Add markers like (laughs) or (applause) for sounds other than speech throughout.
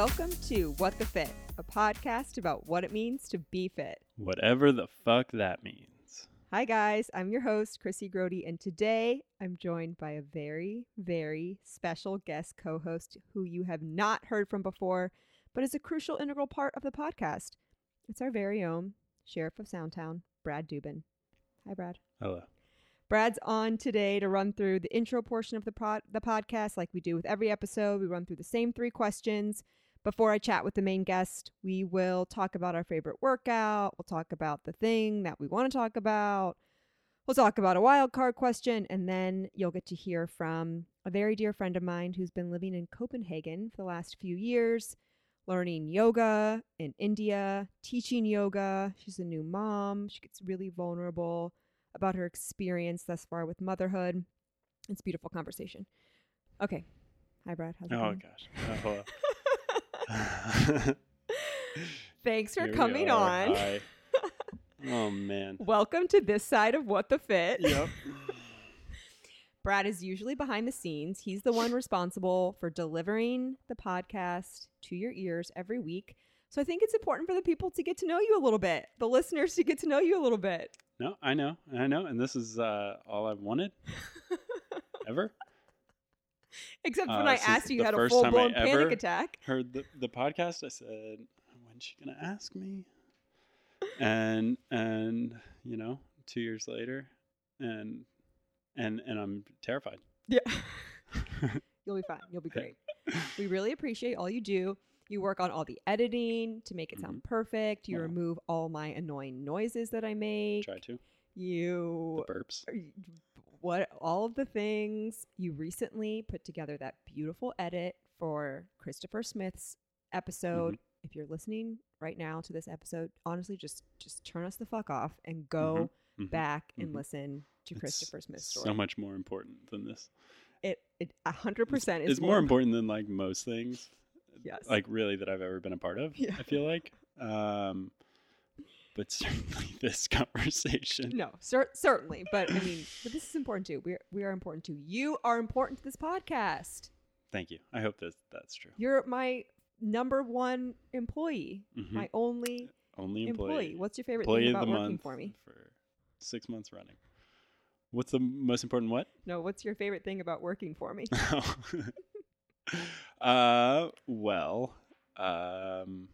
Welcome to What the Fit, a podcast about what it means to be fit. Whatever the fuck that means. Hi, guys. I'm your host, Chrissy Grody, and today I'm joined by a very, very special guest co host who you have not heard from before, but is a crucial, integral part of the podcast. It's our very own Sheriff of Soundtown, Brad Dubin. Hi, Brad. Hello. Brad's on today to run through the intro portion of the pod- the podcast, like we do with every episode. We run through the same three questions. Before I chat with the main guest, we will talk about our favorite workout. We'll talk about the thing that we want to talk about. We'll talk about a wild card question, and then you'll get to hear from a very dear friend of mine who's been living in Copenhagen for the last few years, learning yoga in India, teaching yoga. She's a new mom. She gets really vulnerable about her experience thus far with motherhood. It's a beautiful conversation. Okay. Hi, Brad. How's it Oh going? gosh. Oh, hello. (laughs) (laughs) Thanks for Here coming on. Hi. (laughs) Oh man. Welcome to this side of What the Fit. Yep. (laughs) Brad is usually behind the scenes. He's the one responsible for delivering the podcast to your ears every week. So I think it's important for the people to get to know you a little bit, the listeners to get to know you a little bit. No, I know. I know. And this is uh, all I've wanted ever. (laughs) Except when Uh, I asked you, you had a full blown panic ever- attack. Heard the, the podcast. I said, when's she gonna ask me? And and you know, two years later, and and and I'm terrified. Yeah. (laughs) (laughs) You'll be fine. You'll be great. We really appreciate all you do. You work on all the editing to make it sound perfect. You Wow. remove all my annoying noises that I make. Try to You the burps. What all of the things you recently put together that beautiful edit for Christopher Smith's episode. If you're listening right now to this episode, honestly just just turn us the fuck off and go Mhm. back and mhm. listen to It's Christopher Smith's story. So much more important than this. it it a hundred percent is it's more important than like most things Yes. like really that I've ever been a part of. Yeah. I feel like, um, but certainly (laughs) this conversation. No, cer- certainly, but I mean, but this is important too. We are, we are important too. You are important to this podcast. Thank you. I hope that that's true. You're my number one employee, Mhm. my only Only employee. employee. What's your favorite Employee thing about working for me? for six months running. What's the most important? What? No, what's your favorite thing about working for me? (laughs) uh, well, um,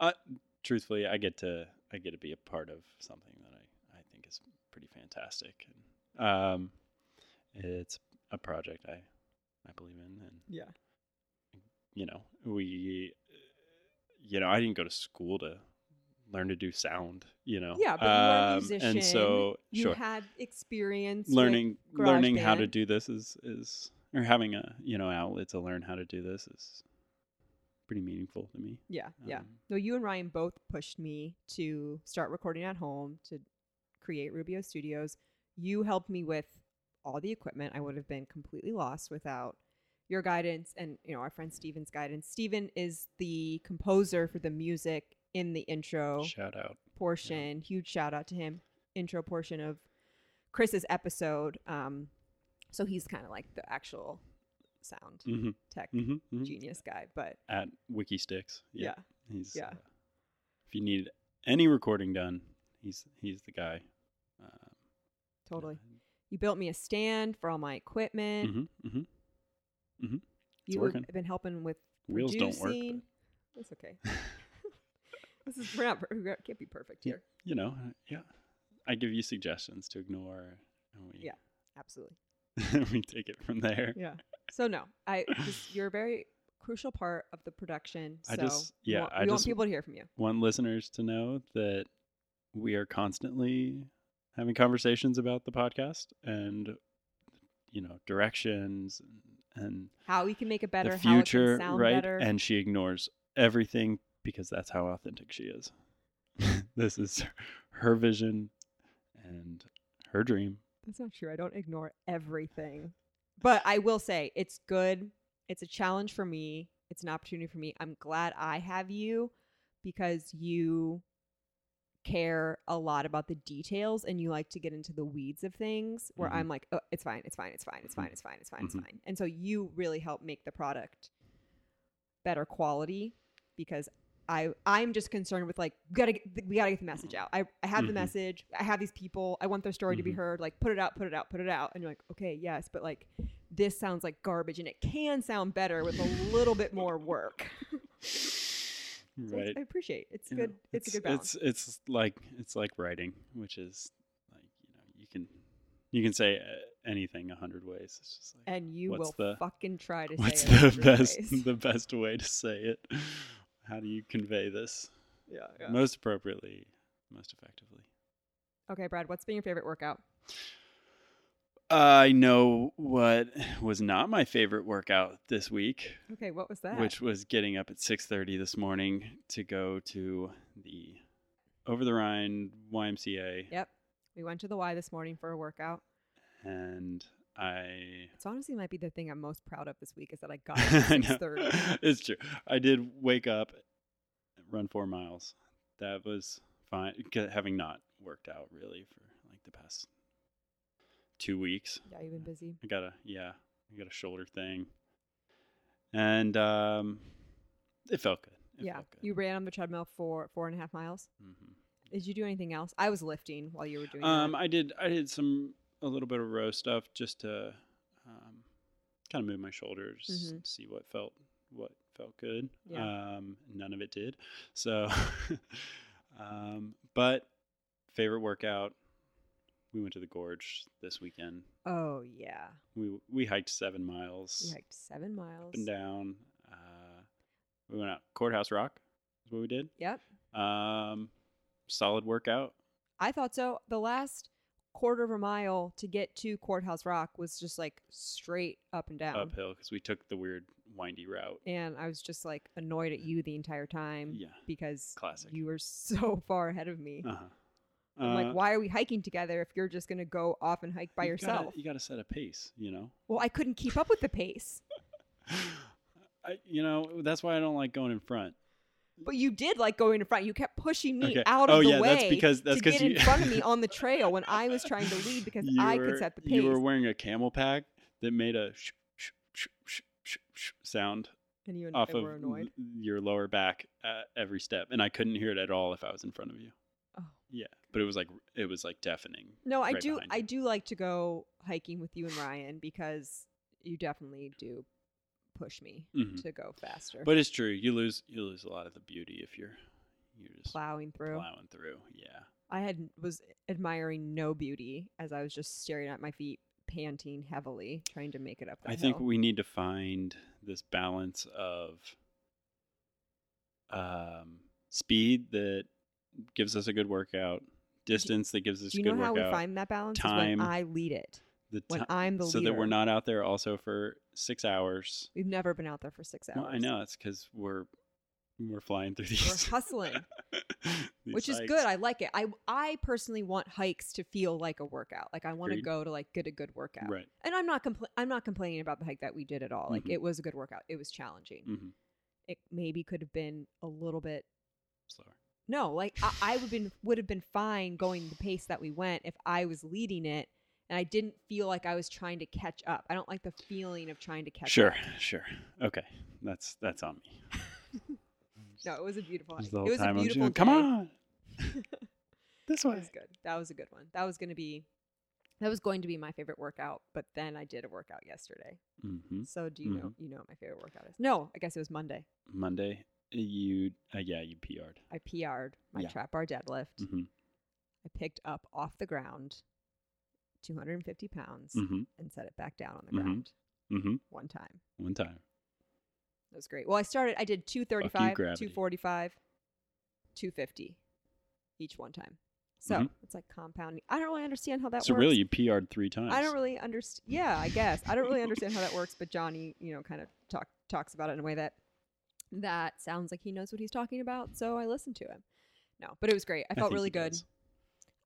uh, truthfully, I get to I get to be a part of something that I I think is pretty fantastic. And, um, it's a project I I believe in, and yeah. you know we, you know, I didn't go to school to learn to do sound. You know, Yeah, but you are a Um, musician. and so you sure had experience learning learning how to do this is is or having a you know outlet to learn how to do this is pretty meaningful to me. yeah, yeah. Um, No, you and Ryan both pushed me to start recording at home to create Rubio Studios. You helped me with all the equipment. I would have been completely lost without your guidance and you know our friend Steven's guidance. Steven is the composer for the music in the intro Shout out. portion. Huge shout out to him. Intro portion of Chris's episode. Um, so he's kind of like the actual sound hmm tech hmm hmm genius guy. But At WikiSticks. yeah, He's yeah. uh, if you need any recording done, he's he's the guy. Uh, totally. You built me a stand for all my equipment. hmm hmm It's you working. have been helping with Wheels don't work. producing. That's okay. (laughs) (laughs) this is we're not per- we can't be perfect Yeah. here. But, you know, uh, yeah. I give you suggestions to ignore, and we Yeah. Absolutely. (laughs) we take it from there. Yeah. So no, I just, you're a very crucial part of the production. So I just- we yeah, want, I we want people to hear from you. want listeners to know that we are constantly having conversations about the podcast and you know directions and, and How we can make it better. the how it future right better. and she ignores everything because that's how authentic she is (laughs) this is her vision and her dream That's not true. I don't ignore everything. But I will say it's good. It's a challenge for me. It's an opportunity for me. I'm glad I have you because you care a lot about the details and you like to get into the weeds of things where Mhm. I'm like, oh, it's fine, it's fine, it's fine, it's Mhm. fine, it's fine, it's fine, it's Mhm. fine. And so you really help make the product better quality because I I'm just concerned with like we gotta get, we gotta get the message out. I, I have the Mhm. message. I have these people. I want their story to be Mhm. heard. Like put it out, put it out, put it out. And you're like, okay, yes, but like this sounds like garbage, and it can sound better with a little bit more work. (laughs) So right. I appreciate it's good. know, It's, a good balance. It's it's like it's like writing, which is like you know you can you can say uh, anything a hundred ways. It's just like and you will the- fucking try to (laughs) what's say it a the best ways. (laughs) the best way to say it? How do you convey this yeah, yeah. most appropriately, most effectively? Okay, Brad, what's been your favorite workout? I know what was not my favorite workout this week, Okay, what was that? which was getting up at 6:30 this morning to go to the Over the Rhine YMCA Yep. We went to the Y this morning for a workout. and I It's honestly might be the thing I'm most proud of this week is that I (laughs) got at (laughs) 6:30. it's true. I did wake up, run four miles. That was fine. Having not worked out really for like the past two weeks. Yeah, you've been busy. I got a yeah, I got a shoulder thing, and um, it felt good. It yeah, felt good. you ran on the treadmill for four and a half miles. Mhm. Did you do anything else? I was lifting while you were doing Um, that. I did. I did some a little bit of row stuff just to kind of move my shoulders, Mhm. see what felt what felt good. Yeah. Um, none of it did. So, (laughs) um, but favorite workout. We went to the gorge this weekend. Oh yeah, We we hiked seven miles we hiked seven miles. up and down. Uh, we went out Courthouse Rock. Is what we did. Yep, Um, solid workout. I thought so. The last quarter of a mile to get to Courthouse Rock was just like straight up and down, uphill because we took the weird windy route. and I was just like annoyed at you the entire time Yeah, because classic. you were so (laughs) far ahead of me. Uh-huh. I'm Uh, like, why are we hiking together if you're just gonna go off and hike by you yourself? Gotta, you got to set a pace, you know. Well, I couldn't keep up with the pace. (laughs) I, you know, that's why I don't like going in front. But you did like going in front. You kept pushing me Okay. out of oh the yeah, way that's because that's to because get you in front of me (laughs) on the trail when I was trying to lead because you I were, could set the pace. You were wearing a CamelBak that made a sh- sh- sh- sh- sh- sh- sound and you and off of annoyed. your lower back at every step, and I couldn't hear it at all if I was in front of you. Oh. Yeah, but it was like it was like deafening. No, I right do. I do like to go hiking with you and Ryan because you definitely do push me Mhm. to go faster. But it's true. You lose you lose a lot of the beauty if you're you're just plowing through. plowing through. Yeah. I had was admiring no beauty as I was just staring at my feet, panting heavily, trying to make it up. I think we need to find this balance of um, speed that gives us a good workout, distance that gives us Do you a good know how workout. we find that balance? Is time, when I lead it. The When ti- I'm the so leader. that we're not out there also for six hours. We've never been out there for six hours. Well, I know it's because we're we're flying through We're these, hustling, (laughs) these which is good. I like it. I I personally want hikes to feel like a workout. Like I want to go to like get a good workout. Right. And I'm not compl- I'm not complaining about the hike that we did at all. Like Mhm. it was a good workout. It was challenging. hmm It maybe could have been a little bit Slower. No, like I, I would been would have been fine going the pace that we went if I was leading it and I didn't feel like I was trying to catch up. I don't like the feeling of trying to catch Sure. up. Sure. Sure. Okay. That's that's on me. (laughs) No, it was a beautiful hike. Just the It was a time I'm beautiful going, day. Come on. (laughs) this That was good. That was a good one. That was going to be that was going to be my favorite workout, but then I did a workout yesterday. hmm So do you know you know what my favorite workout is? No, I guess it was Monday. Monday, you uh, yeah, you PR'd. I PR'd my Yeah. trap bar deadlift. Mm-hmm. I picked up off the ground 250 pounds Mm-hmm. and set it back down on the Mhm. ground Mm-hmm. one time. One time. That was great. Well, I started, I did 235, 245, 250 each one time. So Mhm. it's like compounding. I don't really understand how that so works. So really, you PR'd three times. I don't really understand. Yeah, I guess I don't really understand how that works. But Johnny, you know, kind of talk talks about it in a way that that sounds like he knows what he's talking about. So I listened to him. No, but it was great. I felt think really good. does.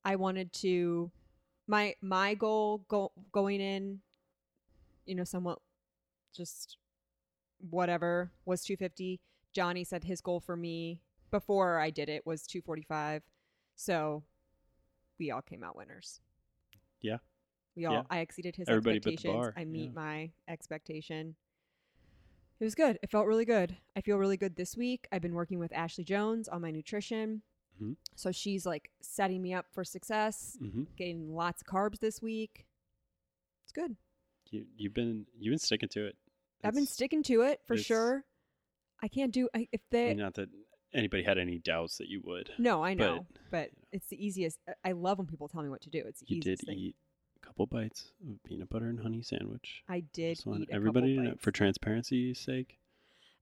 I wanted to my my goal go, going in, you know, somewhat just whatever was 250. Johnny said his goal for me before I did it was 245. So we all came out winners. Yeah. We all Yeah. I exceeded his Everybody expectations. I meet yeah. my expectation. It was good. It felt really good. I feel really good this week. I've been working with Ashley Jones on my nutrition. Mhm. So she's like setting me up for success, Mm-hmm. getting lots of carbs this week. It's good. You you've been you've been sticking to it. I've been sticking to it for sure. I can't do I, if they not that anybody had any doubts that you would. No, I but, know, but, it's the easiest. I- I love when people tell me what to do. It's You did thing. eat a couple bites of peanut butter and honey sandwich. I did Just want everybody know, for transparency's sake.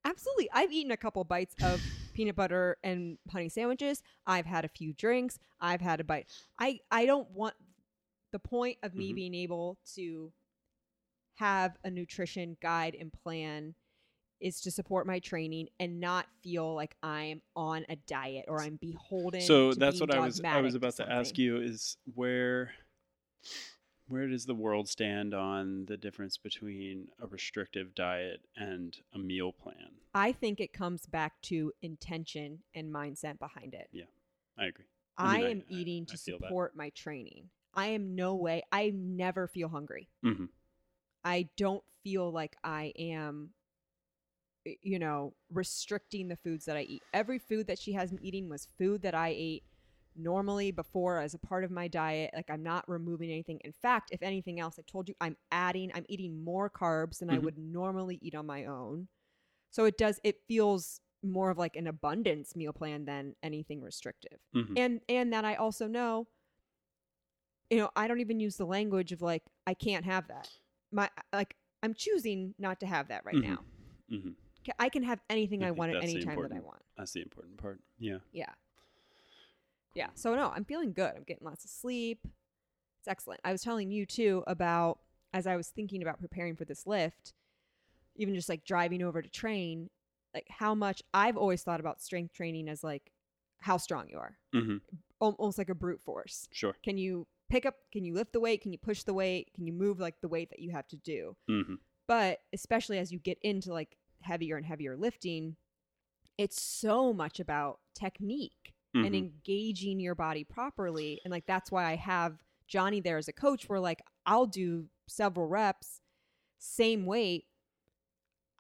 Absolutely. I've eaten a couple bites of (laughs) peanut butter and honey sandwiches. I've had a few drinks. I've had a bite. I I don't want the point of me Mhm. being able to have a nutrition guide and plan is to support my training and not feel like I'm on a diet or I'm beholden. So that's what I was I was about to ask you is where where does the world stand on the difference between a restrictive diet and a meal plan? I think it comes back to intention and mindset behind it. Yeah, I agree. I, mean, I- am I- eating I to feel that. support my training. I am no way. I never feel hungry. Mhm. I don't feel like I am, you know, restricting the foods that I eat. Every food that she has me eating was food that I ate normally before as a part of my diet. Like I'm not removing anything. In fact, if anything else, I told you I'm adding, I'm eating more carbs than I Mhm. would normally eat on my own. So it does, it feels more of like an abundance meal plan than anything restrictive Mhm. and and that I also know you know I don't even use the language of like I can't have that my like I'm choosing not to have that right Mhm. now Mhm. I can have anything I I, want at any time that I want That's the important part. Yeah. yeah yeah so no I'm feeling good I'm getting lots of sleep it's excellent I was telling you too about as I was thinking about preparing for this lift even just like driving over to train like how much I've always thought about strength training as like how strong you are hmm almost like a brute force Sure. Can you pick up? Can you lift the weight? Can you push the weight? Can you move like the weight that you have to do? hmm But especially as you get into like heavier and heavier lifting, it's so much about technique and Mhm. engaging your body properly. And like that's why I have Johnny there as a coach where like I'll do several reps, same weight.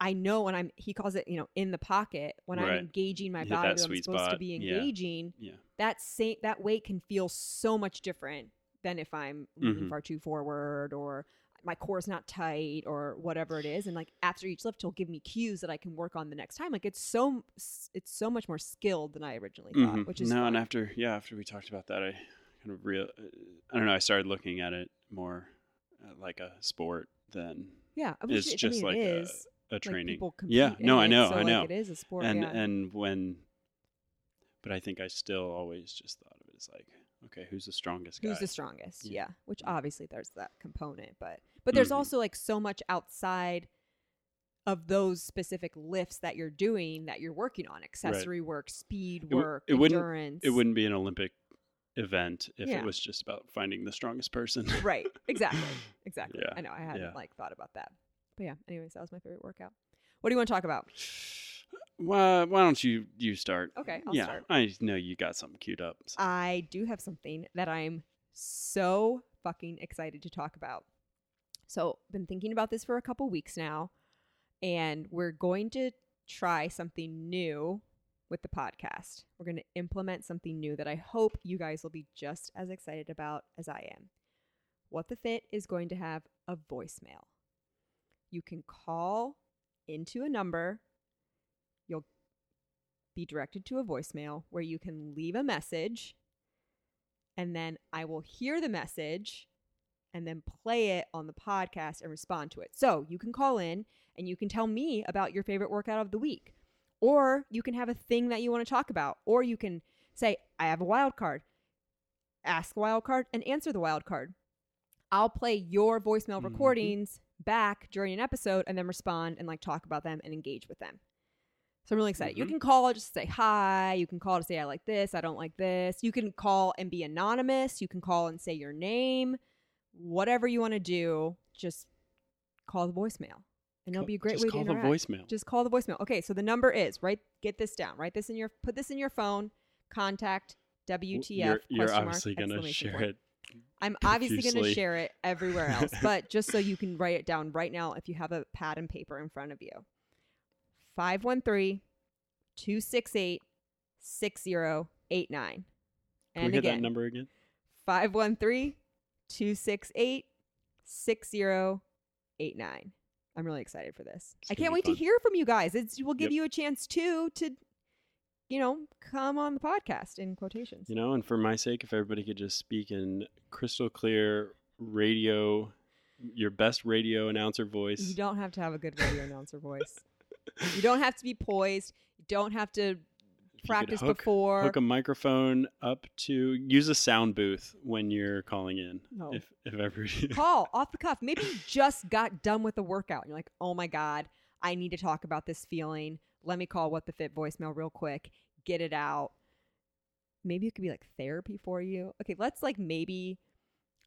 I know when I'm he calls it, you know, in the pocket, when Right. I'm engaging my body that that I'm supposed to be engaging Yeah. that same that weight can feel so much different than if I'm leaning Mhm. far too forward or my core's not tight or whatever it is. And like after each lift, he'll give me cues that I can work on the next time. Like it's so it's so much more skilled than I originally thought, Mhm. which is no, fun. and after yeah, after we talked about that, I kind of real. I don't know. I started looking at it more uh, like a sport than yeah, it's it, just I mean, like it a, is. a Like, training. people yeah, no, I it, know, so, I like, know. it is a sport. and yeah. and when, but I think I still always just thought of it as like, okay, who's the strongest guy? Who's the strongest? Yeah. Yeah. Which obviously there's that component, but but there's Mhm. also like so much outside of those specific lifts that you're doing that you're working on accessory work, speed It w- work, it wouldn't- endurance. it wouldn't be an Olympic event if Yeah. it was just about finding the strongest person. right. Exactly. (laughs) Exactly. Yeah, I know. I hadn't like thought about that. But yeah. Anyways, that was my favorite workout. What do you want to talk about? (sighs) (laughs) why, why don't you you start? Okay, I'll yeah, start. I know you got something queued up. so- I do have something that I'm so fucking excited to talk about. So, been thinking about this for a couple weeks now, and we're going to try something new with the podcast. We're going to implement something new that I hope you guys will be just as excited about as I am. What the Fit is going to have a voicemail. You can call into a number. Be directed to a voicemail where you can leave a message and then I will hear the message and then play it on the podcast and respond to it. So you can call in and you can tell me about your favorite workout of the week. Or you can have a thing that you want to talk about. Or you can say, I have a wild card. Ask the wild card and answer the wild card. I'll play your voicemail Mhm. recordings back during an episode and then respond and like talk about them and engage with them. So I'm really excited. You Mhm. can call just to say hi. You can call to say I like this, I don't like this. You can call and be anonymous. You can call and say your name. Whatever you want to do, just call the voicemail. And it'll be a great just way to interact. Just call the voicemail. Just call the voicemail. Okay, so the number is right. Get this down. Write this in your. Put this in your phone. Contact WTF. You're, you're obviously gonna share point. it. I'm (laughs) obviously going to share it everywhere else, (laughs) but just so you can write it down right now if you have a pad and paper in front of you. 513 268 6089. Can And we get again, that number again? 513 268 6089. I'm really excited for this. It's I can't wait fun. to hear from you guys. It's will give Yep. you a chance too to you know, come on the podcast in quotations. You know, and for my sake, if everybody could just speak in crystal clear radio, your best radio announcer voice. You don't have to have a good radio announcer voice. You don't have to be poised. You don't have to If practice hook, before. hook a microphone up to use a sound booth when you're calling in. No. If if everybody (laughs) Call off the cuff. Maybe you just got done with the workout and you're like, oh my God, I need to talk about this feeling. Let me call What the Fit voicemail real quick, get it out. Maybe it could be like therapy for you. Okay, let's like maybe,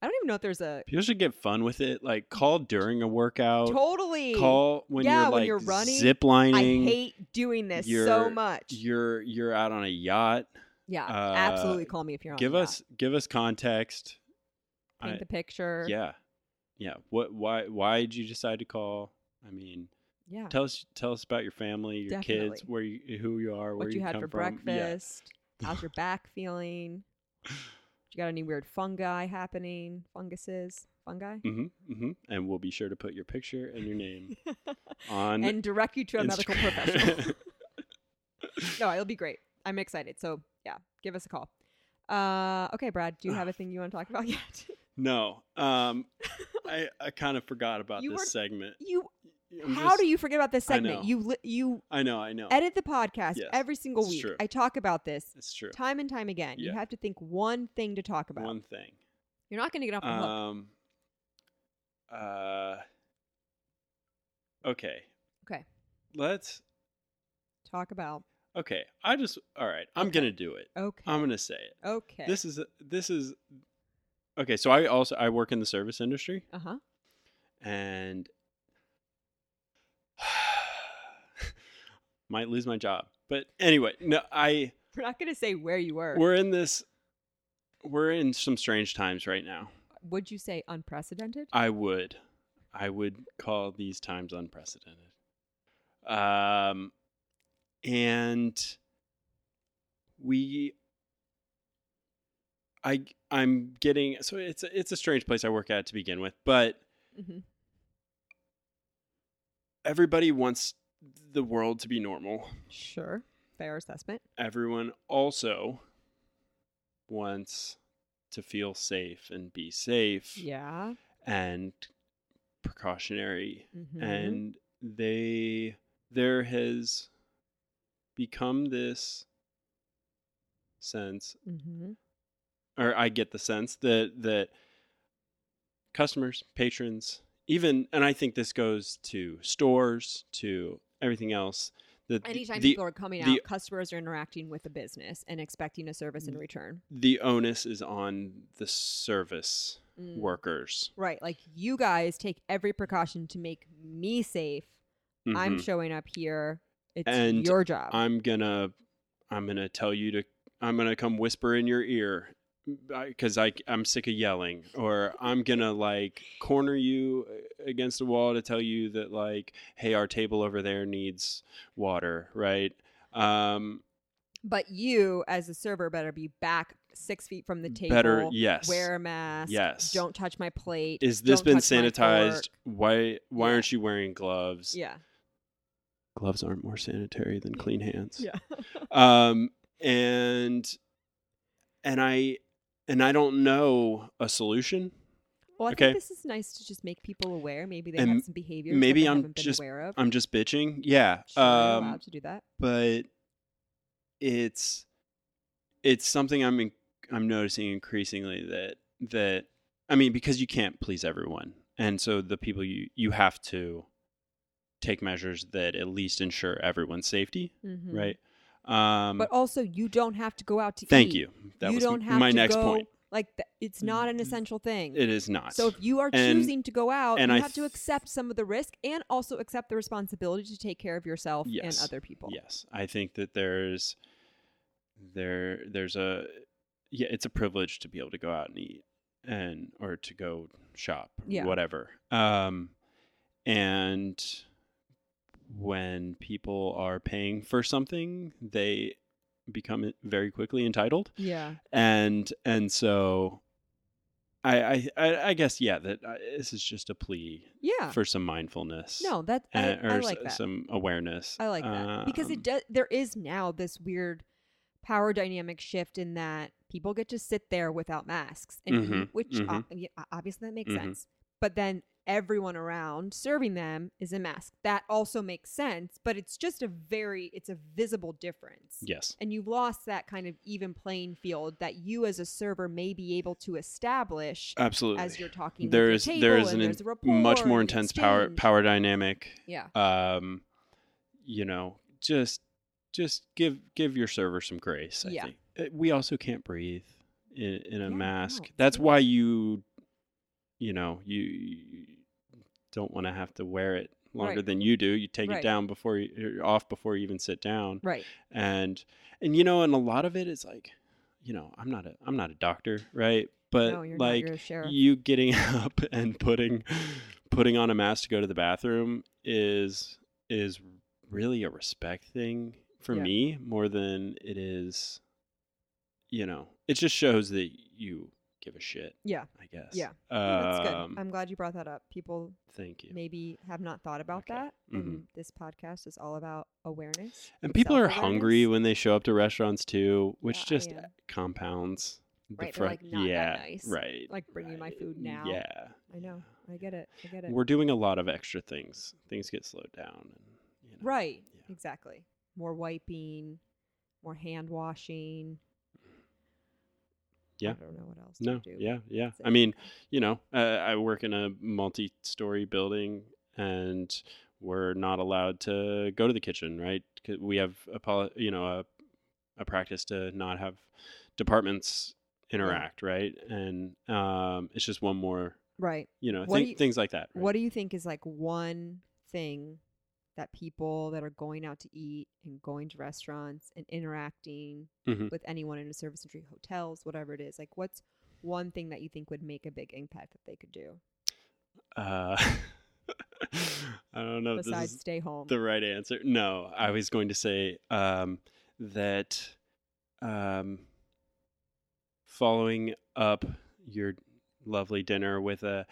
I don't even know if there's a people should get fun with it, like call during a workout. totally. Call when Yeah, you're when like you're running, zip I hate doing this so You're- much. You're you're out on a yacht. Yeah, uh, absolutely call me if you're on give the yacht. us give us context. paint I- the picture. yeah, yeah. What? Why? Why did you decide to call? I mean, Yeah. tell us tell us about your family, your Definitely. kids, where you who you are, where what you had come for from. Yeah. breakfast. How's your back feeling? (laughs) You got any weird fungi happening? Funguses? Fungi? hmm hmm And we'll be sure to put your picture and your name (laughs) on and direct you to a medical professional. (laughs) (laughs) no, it'll be great. I'm excited. So yeah, give us a call. Uh, okay, Brad, do you have a thing you want to talk about yet? no, um, I I kind of forgot about You this were- segment. you, how just- do you forget about this segment? You li- you I know, I know. edit the podcast Yes, every single week. true. I talk about this It's true. time and time again. You have to think one thing to talk about. One thing. You're not going to get off the hook. Um. Uh. Okay. Okay. Let's. Talk about. Okay. I just. All right. I'm Okay. gonna do it. Okay. I'm gonna say it. okay. This is. This is. Okay. So I also I work in the service industry Uh huh. and might lose my job. But anyway, no. I We're not going to say where you were. we're in this. We're in some strange times right now. Would you say unprecedented? I would. I would call these times unprecedented. Um, and we, I, I'm getting so it's a, it's a strange place I work at to begin with, but mm-hmm. everybody wants the world to be normal. Sure. Fair assessment. Everyone also wants to feel safe and be safe Yeah. and precautionary hmm and they there has become this sense hmm or I get the sense that that customers, patrons, even and I think this goes to stores, to everything else. That the- Anytime the, people are coming the- out, customers are interacting with the business and expecting a service in return. the onus is on the service Mm. workers. Right. Like you guys take every precaution to make me safe. I'm Mhm. showing up here. It's And your job. I'm gonna I'm gonna tell you to I'm gonna come whisper in your ear because I I'm sick of yelling or I'm gonna like corner you against a wall to tell you that like hey our table over there needs water right um but you, as a server, better be back six feet from the table. better yes Wear a mask. Yes. Don't touch my plate. is this been sanitized why why Yeah. aren't you wearing gloves Yeah. gloves aren't more sanitary than clean hands Yeah. um and and i and i don't know a solution Well, I Okay. think this is nice to just make people aware. Maybe they And have some behaviors maybe I'm just- aware of. i'm just bitching yeah sure, um allowed to do that. but it's it's something i'm in, i'm noticing increasingly that that i mean because you can't please everyone and so the people you you have to take measures that at least ensure everyone's safety Mhm. right um But also, you don't have to go out to thank eat. you that you was don't have my to next go, point Like th- it's not an essential thing. it is not So if you are And- choosing to go out, and you I have to accept some of the risk and also accept the responsibility to take care of yourself Yes. and other people. Yes, I think that there's there there's a yeah, it's a privilege to be able to go out and eat and or to go shop, Yeah. whatever. Um, and when people are paying for something, they become very quickly entitled, Yeah. and and so. I, I, I I guess yeah that uh, this is just a plea Yeah. for some mindfulness no, that I, and, or I s- like that. some awareness. I like that because Um, it does. There is now this weird power dynamic shift in that people get to sit there without masks, and eat, Mhm, which uh, mhm. yeah, obviously that makes Mhm. sense. But then everyone around serving them is a mask. That also makes sense. But it's just a very it's a visible difference. Yes. And you've lost that kind of even playing field that you as a server may be able to establish Absolutely. as you're talking. there is table is an in- much more intense power power dynamic. Yeah. Um, you know, just just give give your server some grace. I Yeah. think Uh, we also can't breathe in, in a Yeah, mask. no, That's why you, you know, you, you don't want to have to wear it longer Right. than you do. You take Right. it down before you, you're off before you even sit down. Right. and and you know and a lot of it is like you know i'm not a i'm not a doctor right but no, like not. You're a you getting (laughs) up and putting putting on a mask to go to the bathroom is is really a respect thing for Yeah. me more than it is you know it just shows that you give a shit Yeah. i guess Yeah. That's good. um, I'm glad you brought that up. People thank you maybe have not thought about Okay. that, and this podcast is all about awareness. and people are hungry when they show up to restaurants too which Yeah, I just am. compounds the Right, they're, like, not that yeah nice. right Like, bring me my right. food now. yeah I know. I get it. I get it. we're doing a lot of extra things. Things get slowed down, and you know, right. Yeah. Exactly. More wiping, more hand washing. Yeah. I don't know what else. No, to do. yeah, yeah. I mean, you know, uh, I work in a multi-story building, and we're not allowed to go to the kitchen. Right? We have a poli- you know a a practice to not have departments interact. Right? And um, it's just one more. Right. You know, thi- you- things like that. Right? What do you think is like one thing that people that are going out to eat and going to restaurants and interacting Mhm. with anyone in a service industry, hotels, whatever it is, like what's one thing that you think would make a big impact that they could do Uh, (laughs) I don't know. if this besides is- stay home? the right answer. No, I was going to say um, that um, following up your lovely dinner with a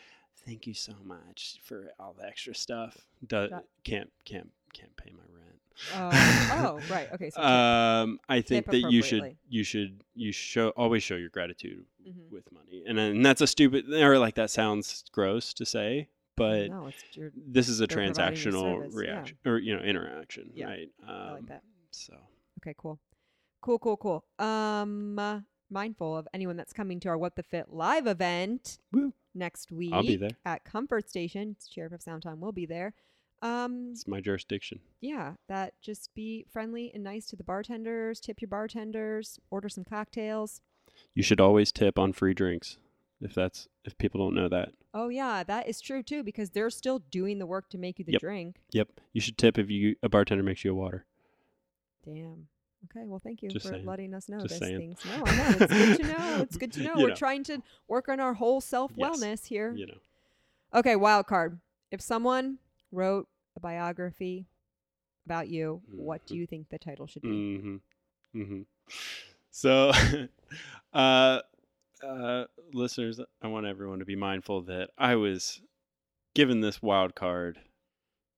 thank you so much for all the extra stuff do, That- can't can't can't pay my rent. oh, (laughs) oh, right. Okay. So um, I think that you should you should you show always show your gratitude Mhm. with money, and and that's a stupid or like that sounds gross to say, but no, your. this is a They're providing you transactional service, yeah. reaction or you know interaction Yeah, right um, I like that. so Okay, cool, cool, cool, cool. Um, uh, mindful of anyone that's coming to our What the Fit live event Woo. Next week. I'll be there. at Comfort Station. Sheriff of Soundtown will be there. Um, it's my jurisdiction yeah, that just be friendly and nice to the bartenders. Tip your bartenders. Order some cocktails. you should always tip on free drinks if that's if people don't know that Oh yeah, that is true too because they're still doing the work to make you the Yep. drink. yep you should tip if you a bartender makes you a water Damn. Okay, well, thank you Just for saying. letting us know Just saying. things. No, I know it's good to know. It's good to (laughs) know. We're know. trying to work on our whole self wellness here. you know Okay, wild card. If someone wrote a biography about you, what do Mhm. you think the title should be? hmm hmm so (laughs) uh uh listeners i want everyone to be mindful that i was given this wild card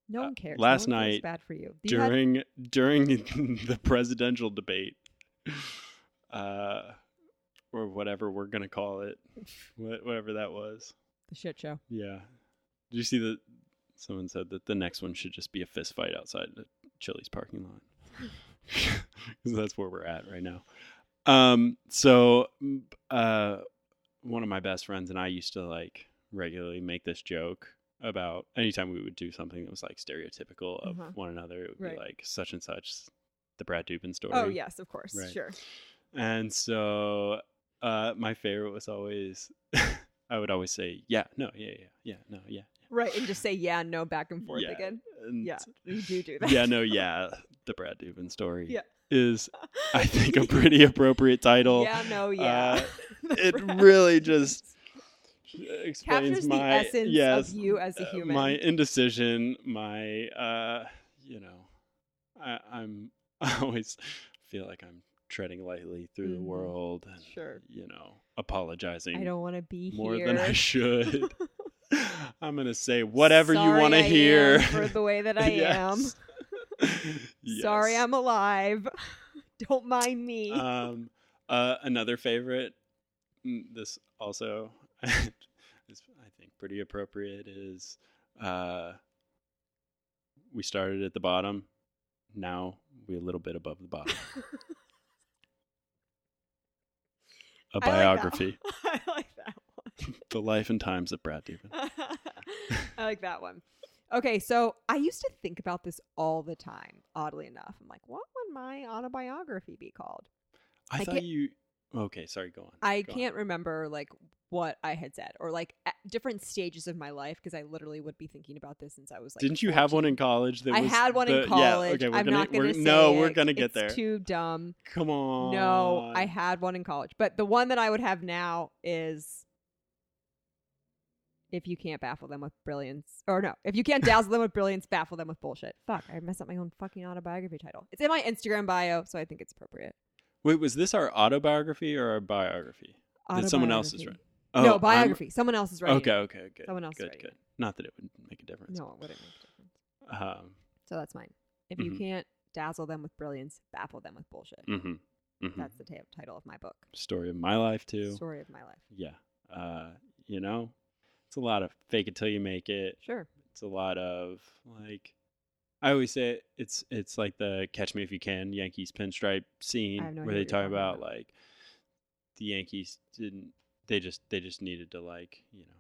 No Uh, one cares. last no one night bad for you. You had- during during (laughs) the presidential debate uh or whatever we're gonna call it (laughs) whatever that was the shit show. yeah did you see that someone said that the next one should just be a fist fight outside the chili's parking lot (laughs) because that's where we're at right now um so uh one of my best friends and i used to like regularly make this joke about anytime we would do something that was like stereotypical of Uh-huh. one another it would Right. be like such and such the brad dubin story Oh yes, of course, Right. sure. and so uh my favorite was always (laughs) i would always say yeah no yeah yeah yeah no yeah Right, and just say yeah, no, back and forth yeah, again. and Yeah, you do do that. yeah no (laughs) yeah the brad dubin story Yeah. is i (laughs) think a pretty appropriate title yeah, no, yeah. uh, it Brad really just explains captures my the essence yes, of you as a uh, human. my indecision my uh you know, I, I'm (laughs) I always feel like I'm treading lightly through the Mhm. world and Sure. you know apologizing I don't want to be more here. than I should. (laughs) (laughs) I'm gonna say whatever you want to hear. am for the way that I am. Yes. Sorry, I'm alive. Don't mind me. um, uh, another favorite. mm, This also is, I think, pretty appropriate. Is uh, we started at the bottom. Now we're a little bit above the bottom. (laughs) A I like that biography, one. (laughs) I like that one. the life and times of Brad Dubin. one. (laughs) I like that one. Okay, so I used to think about this all the time. Oddly enough, I'm like, what would my autobiography be called? I, I thought you. Okay, sorry. Go on. I go can't remember like what I had said or like at different stages of my life because I literally would be thinking about this since I was like. Didn't you have one in college? That I was had one the- in college. Yeah, okay, we're I'm gonna, not we're, say No, we're gonna get It's there. Too dumb. Come on. No, I had one in college, but the one that I would have now is if you can't baffle them with brilliance, or no, if you can't dazzle them with brilliance, baffle them with bullshit. Fuck, I messed up my own fucking autobiography title. It's in my Instagram bio, so I think it's appropriate. Wait, was this our autobiography or our biography? That someone else is Autobiography. right. no, I'm- biography. Someone else is writing. Okay, okay, good. Someone else is good, writing good. Not that it would make a difference. No, it wouldn't make a difference. Um. So that's mine. If you Mhm. can't dazzle them with brilliance, baffle them with bullshit. Mm-hmm. mm-hmm. That's the ta- title of my book. Story of my life too. Story of my life. Yeah. Uh. You know, it's a lot of fake it till you make it. Sure. It's a lot of like. I always say it's it's like the Catch Me If You Can Yankees pinstripe scene no where they talk about about. like the Yankees didn't they just they just needed to like you know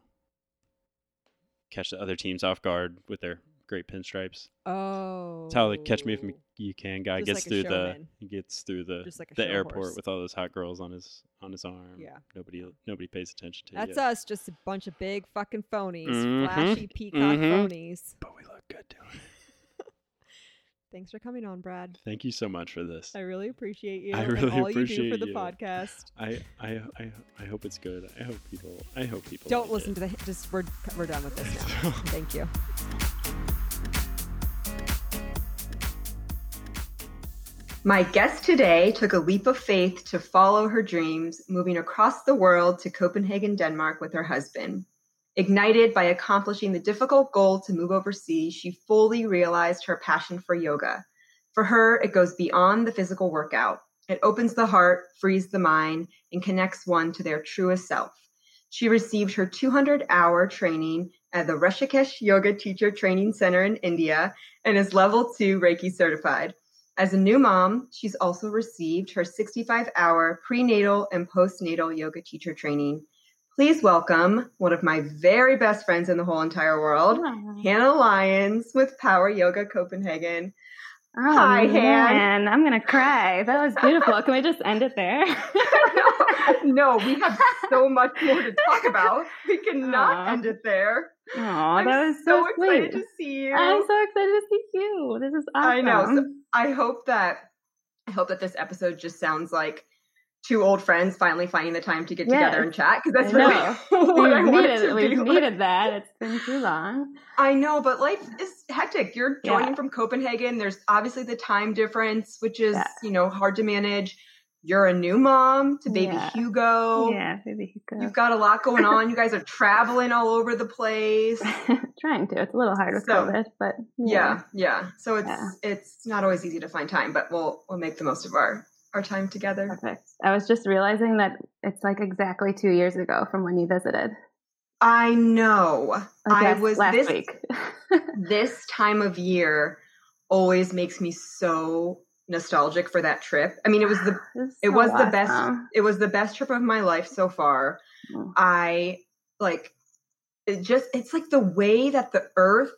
catch the other teams off guard with their great pinstripes. Oh. it's how the Catch Me If You Can guy Just gets like through the showman. gets through the like the airport horse. with all those hot girls on his on his arm. Yeah. Nobody nobody pays attention to That's you. us, just a bunch of big fucking phonies, Mhm. flashy peacock Mhm. phonies. But we look good doing it. Thanks for coming on, Brad. Thank you so much for this. I really appreciate you I and really all you do for the you. podcast. I, I I I hope it's good. I hope people I hope people Don't like listen it. to the just we're we're done with this now. (laughs) Thank you. My guest today took a leap of faith to follow her dreams, moving across the world to Copenhagen, Denmark with her husband. Ignited by accomplishing the difficult goal to move overseas, she fully realized her passion for yoga. For her, it goes beyond the physical workout. It opens the heart, frees the mind, and connects one to their truest self. She received her 200 hour training at the Rishikesh Yoga Teacher Training Center in India and is level two Reiki certified. As a new mom, she's also received her 65 hour prenatal and postnatal yoga teacher training. Please welcome one of my very best friends in the whole entire world, Hannah Lyons with Power Yoga Copenhagen. Oh, Hi, Hannah. I'm gonna cry. That was beautiful. Can we just end it there? no, (laughs) no, we have so (laughs) much more to talk about. We cannot Aw. end it there. Oh, I'm that was so, excited sweet. to see you. I'm so excited to see you. This is awesome. I know. So I hope that I hope that this episode just sounds like two old friends finally finding the time to get together and chat because that's really (laughs) what I we've want it needed, to we've needed that. It's (laughs) been too long. I know, but life is hectic. You're joining Yeah. from Copenhagen. There's obviously the time difference, which is Yeah. you know hard to manage. You're a new mom to baby Yeah. Hugo. yeah, you could. You've got a lot going on. You guys are (laughs) traveling all over the place. Trying to. It's a little hard with So, COVID, but Yeah, yeah. So it's it's not always easy to find time, but we'll we'll make the most of our our time together. Perfect. I was just realizing that it's like exactly two years ago from when you visited. I know. Like I last- was last this week. (laughs) this time of year always makes me so nostalgic for that trip. I mean, it was the (gasps) it so was the best it was the best trip of my life so far. Mm. I like it just it's like the way that the earth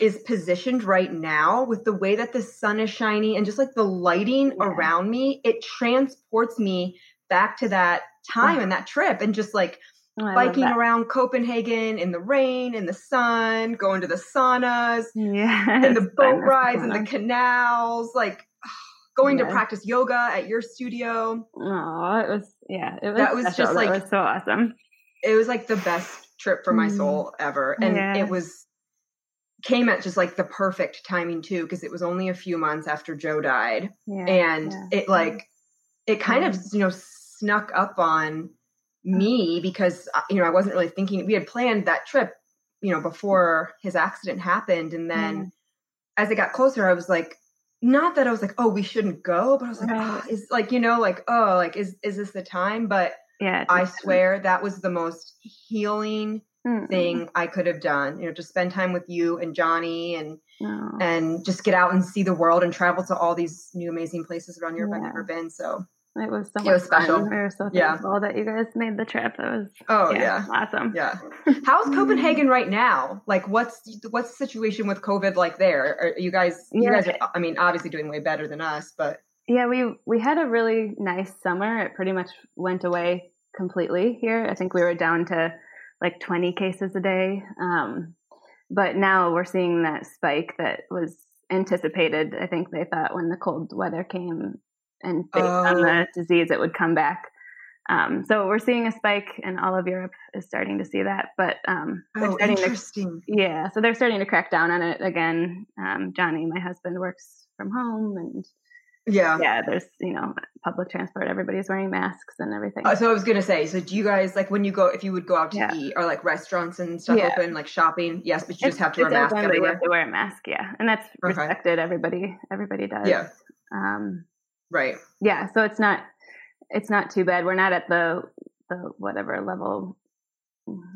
is positioned right now with the way that the sun is shining and just like the lighting Yeah. around me, it transports me back to that time Yeah. and that trip and just like Oh, biking around Copenhagen in the rain, in the sun, going to the saunas, Yeah, and the boat rides and the canals, like (sighs) going to practice yoga at your studio. Oh, it was yeah. It was That was special. just, like- was so awesome. It was like the best trip for my Mm. soul ever. And Yeah. it was came at just like the perfect timing too because it was only a few months after Joe died Yeah. and yeah. it like it kind of Mhm. you know snuck up on me because uh, you know I wasn't really thinking we had planned that trip you know before his accident happened and then as it got closer I was like not that I was like oh we shouldn't go but I was like Right. oh, is like you know like oh like is is this the time but yeah. I swear that was the most healing Mm-mm. thing I could have done you know just spend time with you and Johnny and No. and just get out and see the world and travel to all these new amazing places around Europe I've Yeah. never been so It was so It was special. fun. We were so Yeah. that you guys made the trip. It was oh yeah awesome. Yeah. (laughs) How's Copenhagen mm. right now? Like, what's what's the situation with COVID like there? Are you guys? You Yeah. guys are. I mean, obviously doing way better than us, but Yeah, we we had a really nice summer. It pretty much went away completely here. I think we were down to like 20 cases a day. Um, but now we're seeing that spike that was anticipated. I think they thought when the cold weather came and based on Oh. the disease, it would come back. Um, so we're seeing a spike, and all of Europe is starting to see that. But um, they're oh, starting to yeah, so they're starting to crack down on it again. Um, Johnny, my husband, works from home, and Yeah. yeah, there's you know public transport. Everybody's wearing masks and everything. Uh, so I was gonna say, so do you guys like when you go if you would go out to Yeah. eat or like restaurants and stuff Yeah. open, like shopping? Yes, but you It's- just have to wear a mask but you everywhere. have to wear a mask, yeah, and that's Okay. respected. Everybody, everybody does. Yeah. Um, Right. yeah. So it's not, it's not too bad. We're not at the the whatever level.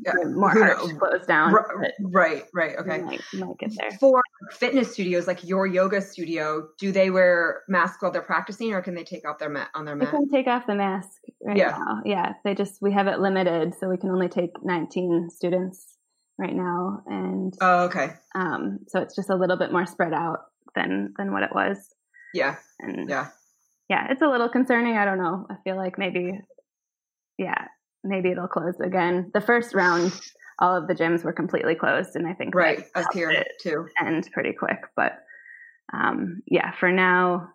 Yeah, More who harsh closed down. Ri- but Right. Right. Okay. might, might get there. For fitness studios like your yoga studio, do they wear masks while they're practicing, or can they take off their mat on their We mat? can take off the mask right Yeah. now. Yeah, they just we have it limited, so we can only take 19 students right now, and Oh, okay. um, so it's just a little bit more spread out than than what it was. Yeah. And Yeah. yeah, it's a little concerning. I don't know. I feel like maybe, yeah, maybe it'll close again. The first round, all of the gyms were completely closed, and I think Right. Us here it too. end pretty quick. But um, yeah, for now,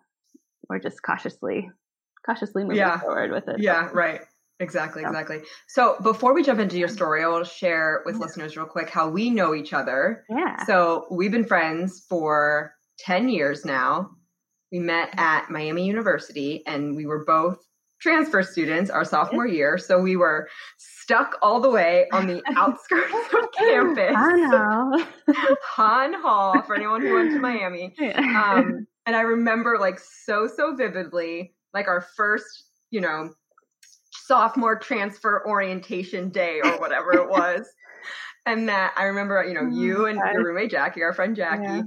we're just cautiously, cautiously moving Yeah. forward with it. Yeah, right. Exactly, So. exactly. So before we jump into your story, I will share with listeners real quick how we know each other. Yeah. So we've been friends for 10 years now. We met at Miami University and we were both transfer students our sophomore year. So we were stuck all the way on the (laughs) outskirts of campus. I know. Han Hall, for anyone who went to (laughs) Miami. Um, and I remember like so, so vividly, like our first, you know, sophomore transfer orientation day or whatever it (laughs) was. And that I remember, you know, you and your roommate Jackie, our friend Jackie, Yeah.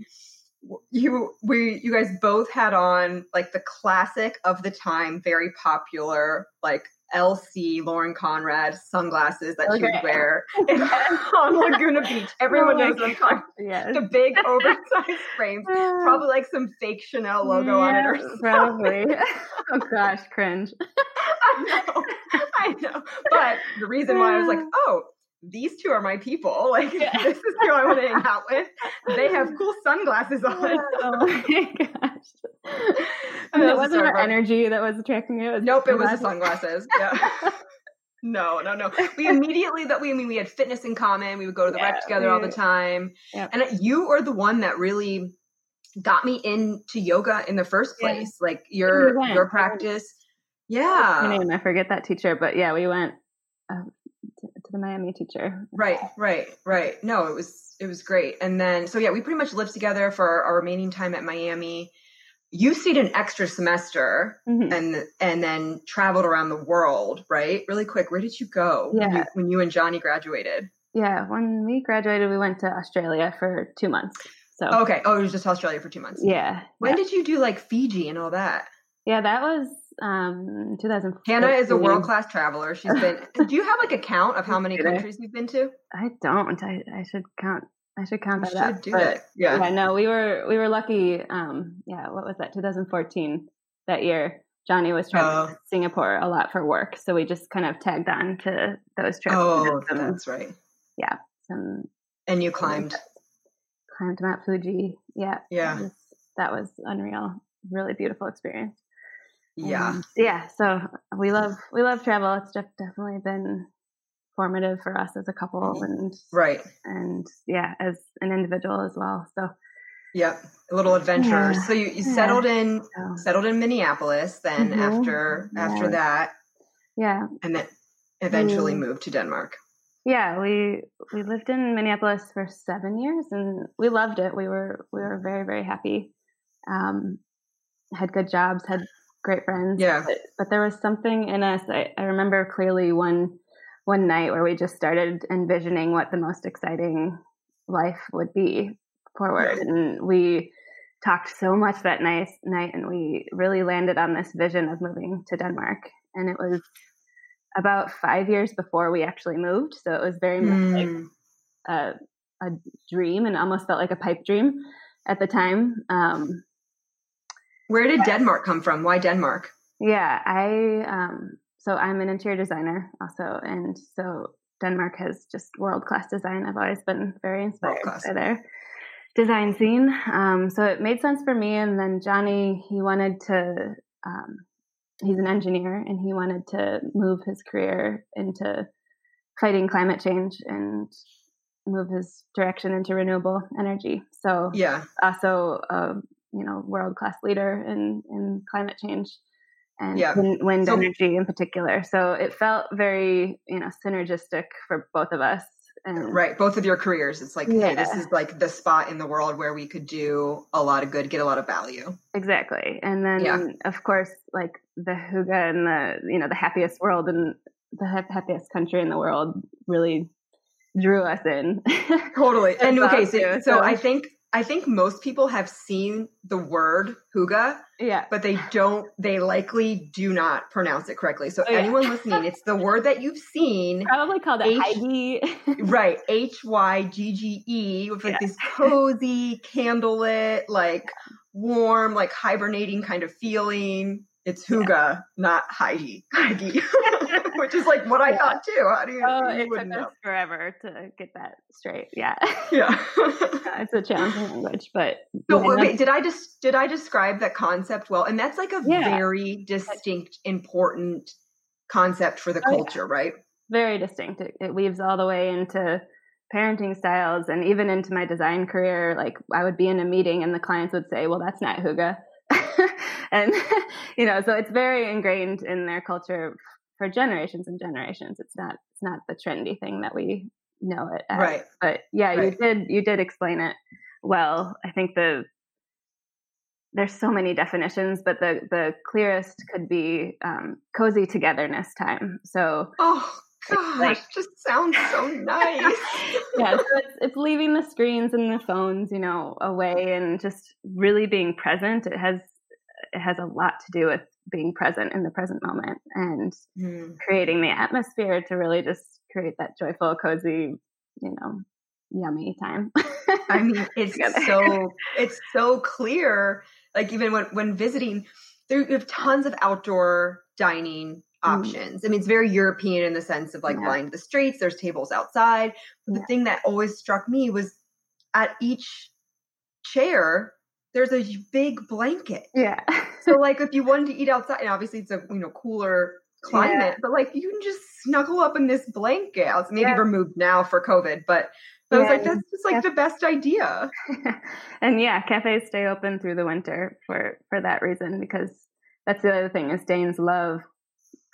You we you guys both had on like the classic of the time, very popular, like LC Lauren Conrad sunglasses that she would wear (laughs) in, on Laguna Beach. Everyone Oh knows what I'm talking yes. the big oversized (laughs) frames, ah. probably like some fake Chanel logo on it or something. Probably. (laughs) oh gosh, cringe. I know, I know. But the reason why I was like, oh, these two are my people. (laughs) Like Yeah. this is who I want to hang out with. They have (laughs) cool sunglasses on. oh my (laughs) gosh. And it that was wasn't our energy that was attracting you. It was Nope, it was the sunglasses. Yeah. No, no, no. We immediately that we I mean we had fitness in common. We would go to the Yeah, rec together all the time. And you are the one that really got me into yoga in the first place. Like your your practice. Yeah. name, I forget that teacher, but yeah, we went uh, to, the Miami teacher. Right, right, right. No, it was it was great. And then so yeah, we pretty much lived together for our remaining time at Miami. You stayed an extra semester Mhm. and and then traveled around the world, right? Really quick. Where did you go when, you, Yeah. when you and Johnny graduated? Yeah, when we graduated, we went to Australia for two months. So Okay. Oh, it was just Australia for two months. yeah, When yeah. did you do like Fiji and all that? yeah, that was um 2014. Hannah is a world class traveler. She's been. (laughs) do you have like a count of how many countries you've been to? I don't. I, I should count. I should count You that should up. but- that. Yeah. yeah no we were we were lucky um yeah what was that 2014 that year johnny was traveling Oh. to singapore a lot for work so we just kind of tagged on to those trips Oh, some, that's right. Yeah. Some And you climbed. climbed mount fuji yeah Yeah. that was, that was unreal really beautiful experience Yeah. Um, yeah so we love we love travel it's def- definitely been formative for us as a couple Mm-hmm. and Right. and yeah, as an individual as well. So Yep. A little adventure Yeah. So you, you Yeah. settled in so, settled in Minneapolis then Mhm. after after that yeah, and then eventually moved to Denmark. yeah, we we lived in Minneapolis for seven years and we loved it. We were we were very very happy. Um, had good jobs, had great friends. Yeah. but, but there was something in us. I, I remember clearly one one night where we just started envisioning what the most exciting life would be forward, Yeah. and we talked so much that nice night, and we really landed on this vision of moving to Denmark, and it was about five years before we actually moved, so it was very much like Mm. a, a dream and almost felt like a pipe dream at the time. Um, Where did Denmark come from? Why Denmark? yeah, I um, so I'm an interior designer also, and so Denmark has just world class design. I've always been very inspired World-class. by their design scene. Um, so it made sense for me. And then Johnny, he wanted to. Um, he's an engineer, and he wanted to move his career into fighting climate change and move his direction into renewable energy. So Yeah. also a you know world class leader in in climate change and Yeah. wind, wind So- energy in particular. So it felt very you know synergistic for both of us. And Right. Both of your careers. It's like, hey, this is like the spot in the world where we could do a lot of good, get a lot of value. exactly. And then Yeah. of course like the hygge and the you know the happiest world and the hap- happiest country in the world really drew us in. (laughs) Totally. And And uh, okay, so, so so- I think I think most people have seen the word hygge, yeah. but they don't they likely do not pronounce it correctly. So Oh, yeah. anyone listening, it's the word that you've seen. (laughs) Probably called it H- (laughs) Right. H Y G G E with like Yeah. this (laughs) cozy, candlelit, like warm, like hibernating kind of feeling. It's hygge, not Heidi. Which is like what I Yeah. thought too. How do you, Oh, you it took wouldn't us forever to get that straight. Yeah. (laughs) Yeah. It's a challenging language, but So yeah, wait, did I just did I describe that concept well? And that's like a Yeah. very distinct, important concept for the Oh, yeah. culture, right? very distinct. It, it weaves all the way into parenting styles and even into my design career. Like I would be in a meeting and the clients would say, "Well, that's not hygge," (laughs) and (laughs) you know, so it's very ingrained in their culture for generations and generations. It's not it's not the trendy thing that we know it as. Right. But yeah, Right. you did you did explain it well. I think the there's so many definitions, but the the clearest could be um, cozy togetherness time. So Oh gosh, like- just sounds so nice. (laughs) yeah, so it's it's leaving the screens and the phones, you know, away and just really being present. It has it has a lot to do with being present in the present moment and Hmm. creating the atmosphere to really just create that joyful, cozy, you know, yummy time. I (laughs) mean, it's so it's so clear. Like even when when visiting, there you have tons of outdoor dining options. I mean, it's very European in the sense of like Mm. Yeah. lined the streets. There's tables outside. But the thing that always struck me was at each chair there's a big blanket. yeah. So (laughs) like if you wanted to eat outside, and obviously it's a you know cooler climate, but like you can just snuggle up in this blanket. It's maybe Yeah. removed now for COVID, but I was Yeah, like, that's just like yeah. the best idea. (laughs) and yeah, cafes stay open through the winter for for that reason because that's the other thing is Danes love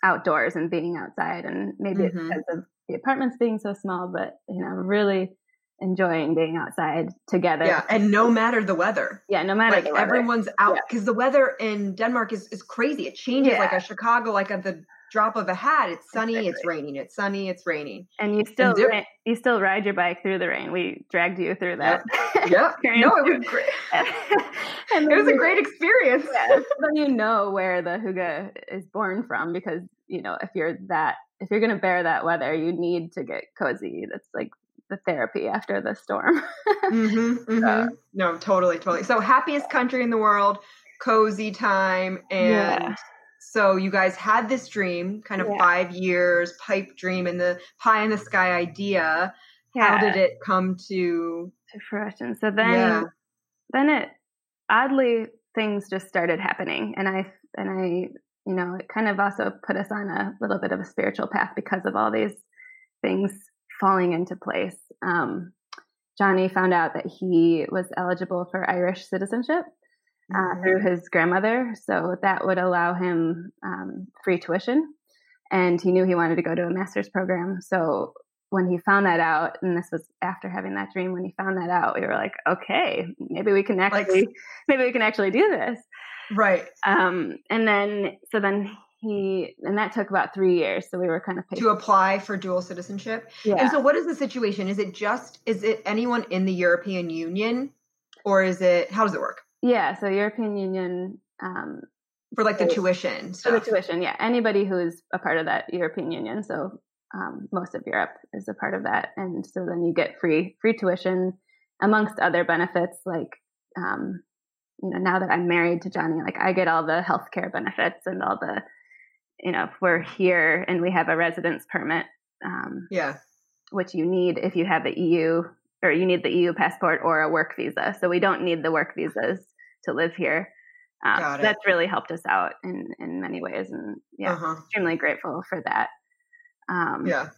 outdoors and being outside and maybe Mhm. it's because of the apartments being so small, but you know, really enjoying being outside together. Yeah, and no matter the weather, Yeah, no matter like the weather. everyone's out Yeah. because the weather in Denmark is is crazy. It changes Yeah. like a Chicago, like at the drop of a hat. It's sunny, it's raining. It's sunny, it's raining. and you still ra- you still ride your bike through the rain. We dragged you through that. Yeah, (laughs) experience no, it was great. (laughs) and It was a great experience. yeah, then you know where the hygge is born from because you know if you're that if you're going to bear that weather, you need to get cozy. That's like the therapy after the storm. (laughs) hmm hmm no, totally, totally. So happiest country in the world, cozy time, and Yeah. so you guys had this dream, kind of Yeah. five years pipe dream, and the pie in the sky idea. How did it come to? to fruition? So then, Yeah. then it oddly things just started happening, and I and I you know it kind of also put us on a little bit of a spiritual path because of all these things falling into place. Um, Johnny found out that he was eligible for Irish citizenship uh, mm-hmm. through his grandmother, so that would allow him um, free tuition. And he knew he wanted to go to a master's program. So when he found that out, and this was after having that dream, when he found that out, we were like, okay, maybe we can actually, like, maybe we can actually do this. Right. Um, and then, so then he and that took about three years so we were kind of patient. to apply for dual citizenship yeah. and so what is the situation is it just is it anyone in the european union or is it how does it work yeah so european union um, for like the tuition stuff. for the tuition yeah anybody who's a part of that european union so um, most of europe is a part of that and so then you get free free tuition amongst other benefits like um, you know now that i'm married to johnny like i get all the healthcare benefits and all the you know, if we're here and we have a residence permit, um, yeah, which you need if you have the EU or you need the EU passport or a work visa. So we don't need the work visas to live here. Um, that's really helped us out in in many ways, and yeah, uh-huh. extremely grateful for that. Um, yeah.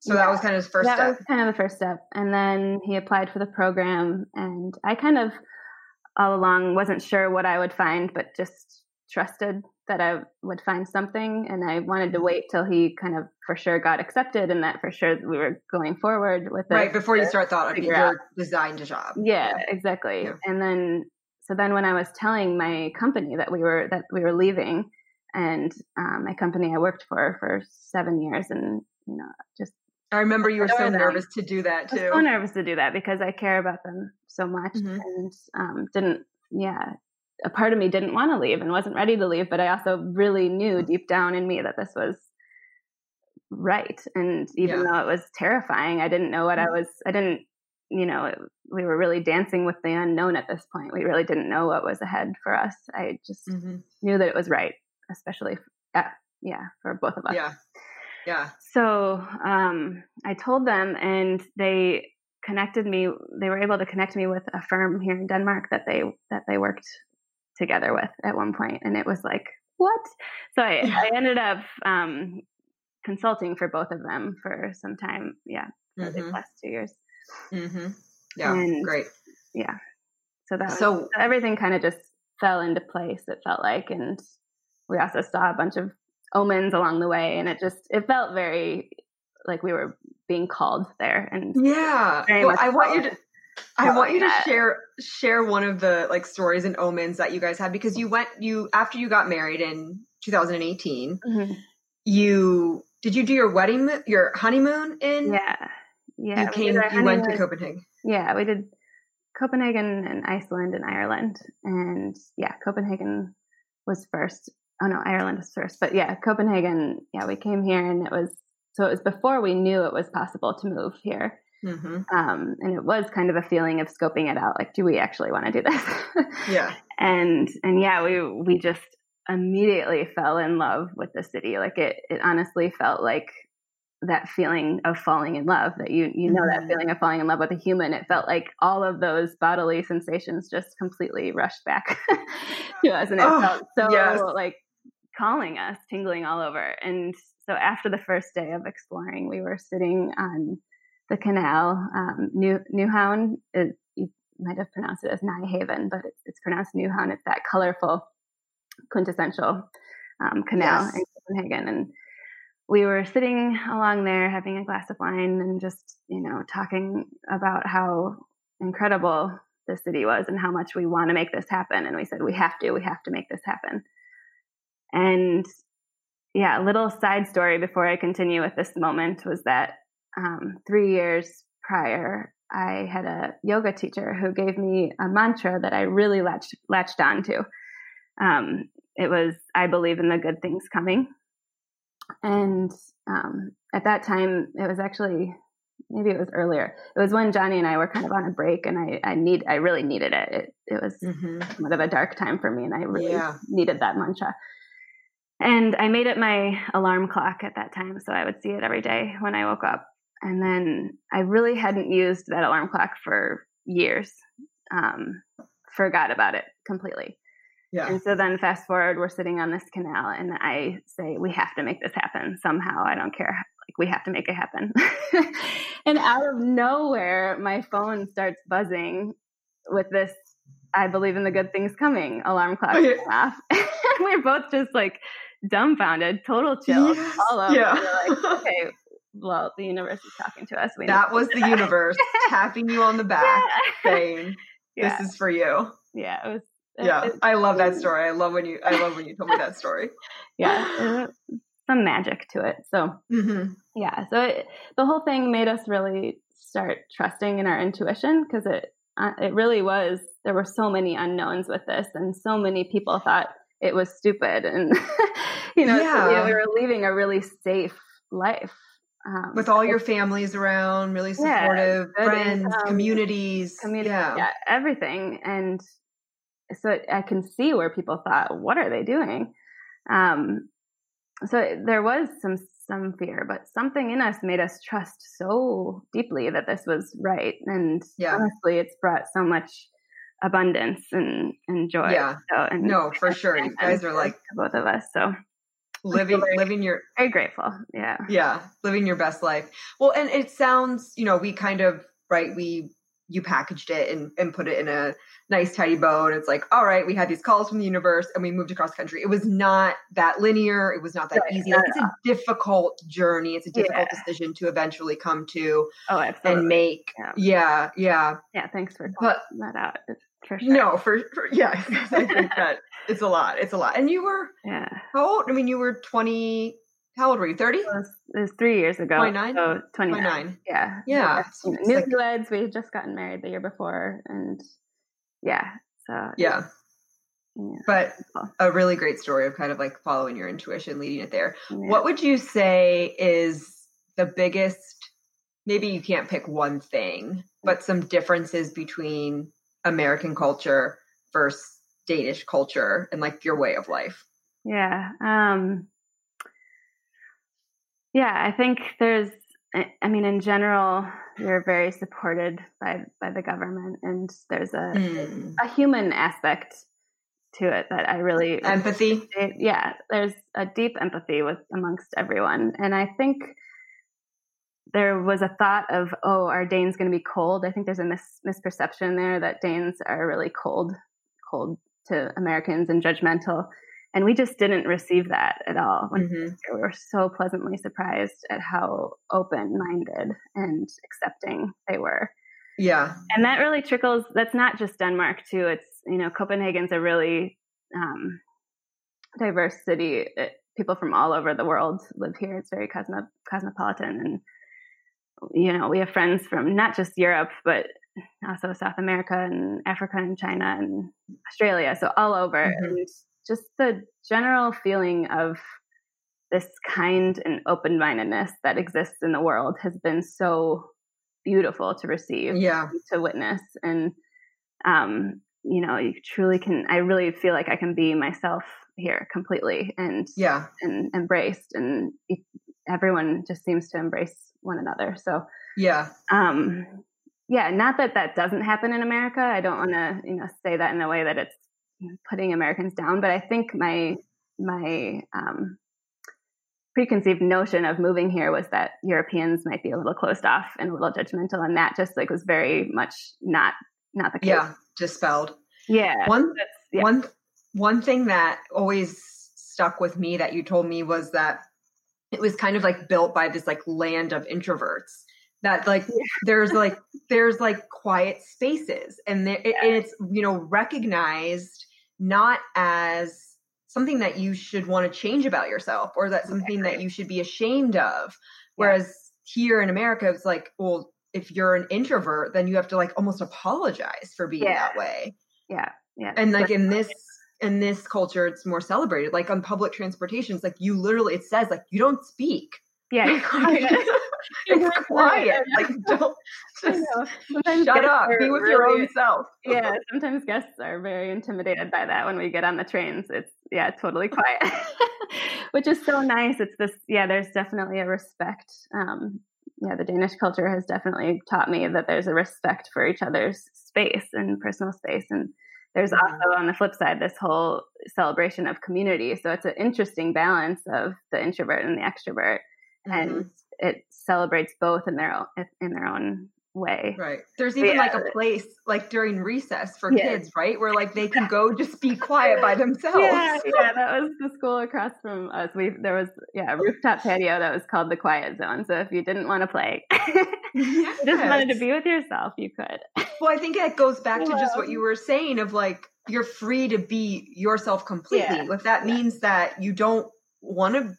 So yeah, that was kind of his first that step. was kind of the first step, and then he applied for the program, and I kind of all along wasn't sure what I would find, but just trusted that I would find something. And I wanted to mm-hmm. wait till he kind of for sure got accepted and that for sure we were going forward with it. Right. Before you start thought of your designed a job. Yeah, yeah. exactly. Yeah. And then, so then when I was telling my company that we were, that we were leaving and um, my company I worked for for seven years and, you know, just I remember you were so nervous to do that too. so nervous to do that because I care about them so much mm-hmm. and um, didn't, yeah, a part of me didn't want to leave and wasn't ready to leave, but I also really knew deep down in me that this was right. And even yeah. though it was terrifying, I didn't know what I mm-hmm. was, I didn't, you know, it, we were really dancing with the unknown at this point. We really didn't know what was ahead for us. I just mm-hmm. knew that it was right, especially, yeah, yeah, for both of us. Yeah. Yeah. So um, I told them, and they connected me. They were able to connect me with a firm here in Denmark that they that they worked together with at one point, and it was like, what? So I, I ended up um, consulting for both of them for some time. Yeah, for mm-hmm. the last two years. Mm-hmm. Yeah, and, great. Yeah. So that so was, everything kind of just fell into place. It felt like, and we also saw a bunch of omens along the way, and it just it felt very like we were being called there. And yeah, well, I want you to I want you to share share one of the like stories and omens that you guys had because you went you after you got married in 2018. Mm-hmm. You did you do your wedding your honeymoon in? Yeah, yeah. You came. You went to Copenhagen. Yeah, we did Copenhagen and Iceland and Ireland, and yeah, Copenhagen was first. Oh no, Ireland was first, but yeah, Copenhagen. Yeah, we came here, and it was so it was before we knew it was possible to move here. Mm-hmm. Um, and it was kind of a feeling of scoping it out, like, do we actually want to do this? (laughs) yeah. And and yeah, we we just immediately fell in love with the city. Like it it honestly felt like that feeling of falling in love that you you know mm-hmm. that feeling of falling in love with a human it felt like all of those bodily sensations just completely rushed back (laughs) to us and it oh, felt so yes. like calling us tingling all over and so after the first day of exploring we were sitting on the canal. Um, New Nyhavn, is, you might have pronounced it as Nyhaven, but it's, it's pronounced Nyhavn. It's that colorful, quintessential um, canal yes. in Copenhagen. And we were sitting along there having a glass of wine and just, you know, talking about how incredible the city was and how much we want to make this happen. And we said, we have to, we have to make this happen. And yeah, a little side story before I continue with this moment was that um, three years prior, I had a yoga teacher who gave me a mantra that I really latched, latched on to. Um, it was, I believe in the good things coming. And um, at that time, it was actually, maybe it was earlier. It was when Johnny and I were kind of on a break and I, I need, I really needed it. It, it was mm-hmm. somewhat of a dark time for me and I really yeah. needed that mantra. And I made it my alarm clock at that time. So I would see it every day when I woke up. And then I really hadn't used that alarm clock for years. Um, forgot about it completely. Yeah. And so then fast forward, we're sitting on this canal and I say, we have to make this happen somehow. I don't care. Like we have to make it happen. (laughs) and out of nowhere, my phone starts buzzing with this, I believe in the good things coming alarm clock Oh, yeah. off. (laughs) we're both just like dumbfounded, total chill Yes. all over. Yeah. We're like, okay, well, the universe is talking to us. We that was the universe (laughs) tapping you on the back Yeah. saying, (laughs) yeah. This is for you. yeah, it was. it- Yeah. it- I love that story. I love when you I love when you told me that story. (laughs) yeah, some magic to it. So hmm yeah, so it, the whole thing made us really start trusting in our intuition because it uh, it really was. There were so many unknowns with this, and so many people thought it was stupid, and you know, so, you know, Yeah. we were leaving a really safe life um, With all your families around, really supportive, good friends, income, communities. community, yeah. yeah. everything. And so I can see where people thought, what are they doing? Um, so there was some some fear, but something in us made us trust so deeply that this was right. And Yeah. honestly, it's brought so much abundance and, and joy. Yeah. So, and No, for sure. You guys are like both of us. So living very- living your very grateful. Yeah. yeah living your best life well and it sounds you know we kind of right we you packaged it and, and put it in a nice tidy bow and it's like all right we had these calls from the universe and we moved across country it was not that linear it was not that Right, easy not it's a difficult journey it's a difficult Yeah. decision to eventually come to Oh, absolutely. and make Yeah. yeah yeah yeah. Thanks for pointing that out. It's For sure. no for, for yeah (laughs) i think that it's a lot it's a lot and you were Yeah. how old i mean you were 20 how old were you 30 It it was three years ago. 29? So 29. 29 Yeah. Yeah, so You like- Newlyweds, we had just gotten married the year before. And yeah. So yeah yeah. but a really great story of kind of like following your intuition leading it there yeah. what would you say is the biggest maybe you can't pick one thing but mm. some differences between american culture versus danish culture and like your way of life Yeah. Um, yeah, I think there's, I- mean, in general, you're very supported by, by the government and there's a, Mm. a human aspect to it that I really empathy it, yeah, there's a deep empathy with amongst everyone, and I think there was a thought of, oh, are Danes going to be cold? I think there's a mis- misperception there that Danes are really cold, cold to Americans and judgmental, and we just didn't receive that at all. Mhm. we were so pleasantly surprised at how open-minded and accepting they were yeah and that really trickles that's not just denmark too it's you know copenhagen's a really um, diverse city it, people from all over the world live here it's very cosmo, cosmopolitan and you know we have friends from not just europe but also south america and africa and china and australia so all over. Mhm. and just the general feeling of this kind and open-mindedness that exists in the world has been so beautiful to receive yeah. to witness. And um you know you truly can i really feel like i can be myself here completely and yeah. and embraced. And it, everyone just seems to embrace one another so yeah um yeah not that that doesn't happen in america i don't want to you know say that in a way that it's putting americans down but i think my my um preconceived notion of moving here was that Europeans might be a little closed off and a little judgmental, and that just like was very much not not the case. yeah dispelled yeah. one yeah. one one thing that always stuck with me that you told me was that it was kind of like built by this like land of introverts that like (laughs) there's like there's like quiet spaces and there, it, and it's you know recognized not as something that you should want to change about yourself or that something that you should be ashamed of. Whereas here in america it's like well if you're an introvert then you have to like almost apologize for being Yeah. that way. Yeah, yeah. and like in this in this culture it's more celebrated. Like on public transportation it's like you literally it says like you don't speak. Yeah, it's (laughs) quiet. (laughs) (laughs) Like don't just shut up. Be with your own self. Yeah, sometimes guests are very intimidated by that when we get on the trains. It's yeah, totally quiet, which is so nice. It's this yeah, there's definitely a respect. Um, yeah, the Danish culture has definitely taught me that there's a respect for each other's space and personal space, and there's Mhm. also on the flip side this whole celebration of community. So it's an interesting balance of the introvert and the extrovert, Mhm. and it celebrates both in their own in their own way. Right. There's even Yeah. like a place like during recess for Yeah. kids, right? Where like they can go just be quiet by themselves. Yeah, yeah, that was the school across from us. We there was yeah a rooftop patio that was called the quiet zone. So if you didn't want to play, (laughs) you just wanted to be with yourself, you could. Well, I think that goes back to just what you were saying of like you're free to be yourself completely. Yeah. If that means that you don't want to,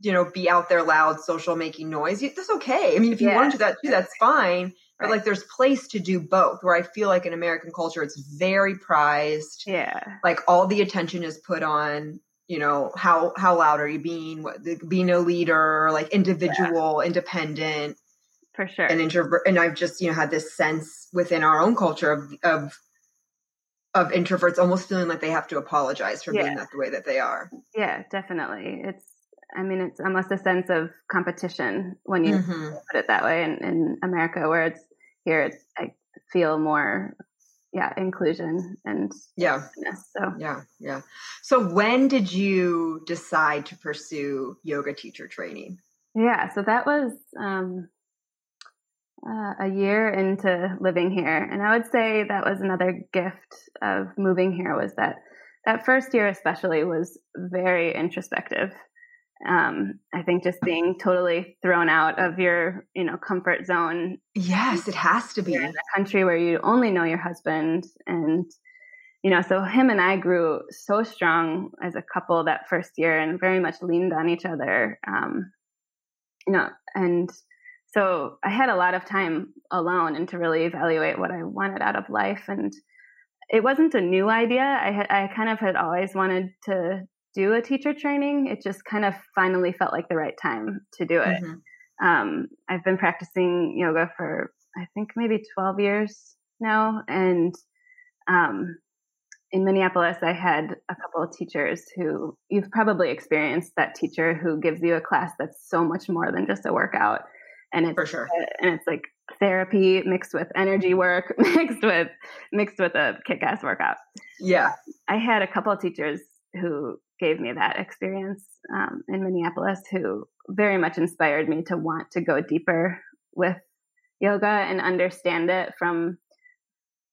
you know, be out there loud, social, making noise, that's okay. I mean, if you want to do that too, that's fine. But like, there's place to do both. Where I feel like in American culture, it's very prized. Yeah, Like all the attention is put on. You know how how loud are you being? What, being a leader, like individual, independent for sure. an introvert and i've just you know had this sense within our own culture of of of introverts almost feeling like they have to apologize for Yeah. being that the way that they are Yeah, definitely. It's, I mean, it's almost a sense of competition when you Mhm. put it that way in, in America, where it's here, it's, I feel more, yeah, inclusion and yeah. So, yeah yeah so when did you decide to pursue yoga teacher training yeah, so that was um, uh, a year into living here. And I would say that was another gift of moving here was that that first year, especially, was very introspective. Um, I think just being totally thrown out of your, you know, comfort zone yes it has to be. you're in a country where you only know your husband and you know so him and i grew so strong as a couple that first year and very much leaned on each other um, you know and so i had a lot of time alone and to really evaluate what i wanted out of life and it wasn't a new idea. I had i kind of had always wanted to do a teacher training it just kind of finally felt like the right time to do it Mhm. um, I've been practicing yoga for I think maybe 12 years now, and um, in Minneapolis, I had a couple of teachers who you've probably experienced that teacher who gives you a class that's so much more than just a workout, and it's for sure and it's like therapy mixed with energy work (laughs) mixed with mixed with a kick-ass workout. yeah I had a couple of teachers who gave me that experience um, in Minneapolis who very much inspired me to want to go deeper with yoga and understand it from,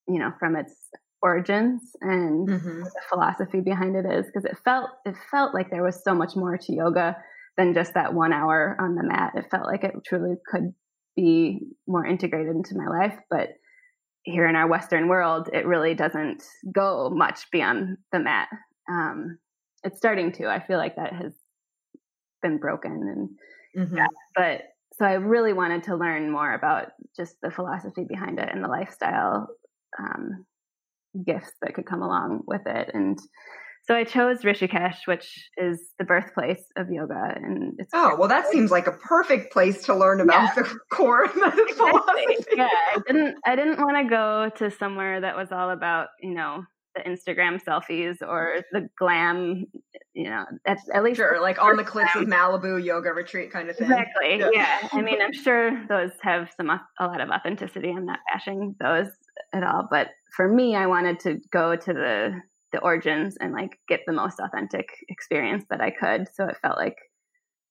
you know, from its origins and Mhm. the philosophy behind it is because it felt it felt like there was so much more to yoga than just that one hour on the mat. It felt like it truly could be more integrated into my life, but here in our Western world, it really doesn't go much beyond the mat. Um, it's starting to. I feel like that has been broken, and Mhm. but so I really wanted to learn more about just the philosophy behind it and the lifestyle um, gifts that could come along with it. And so I chose Rishikesh, which is the birthplace of yoga, and it's oh well that seems like a perfect place to learn about the (laughs) core philosophy yeah i didn't i didn't want to go to somewhere that was all about you know the instagram selfies or the glam you know at, at least sure like on the cliffs of malibu yoga retreat kind of thing exactly Yeah. yeah. i mean i'm (laughs) sure those have some a lot of authenticity i'm not bashing those at all but for me i wanted to go to the the origins and like get the most authentic experience that i could so it felt like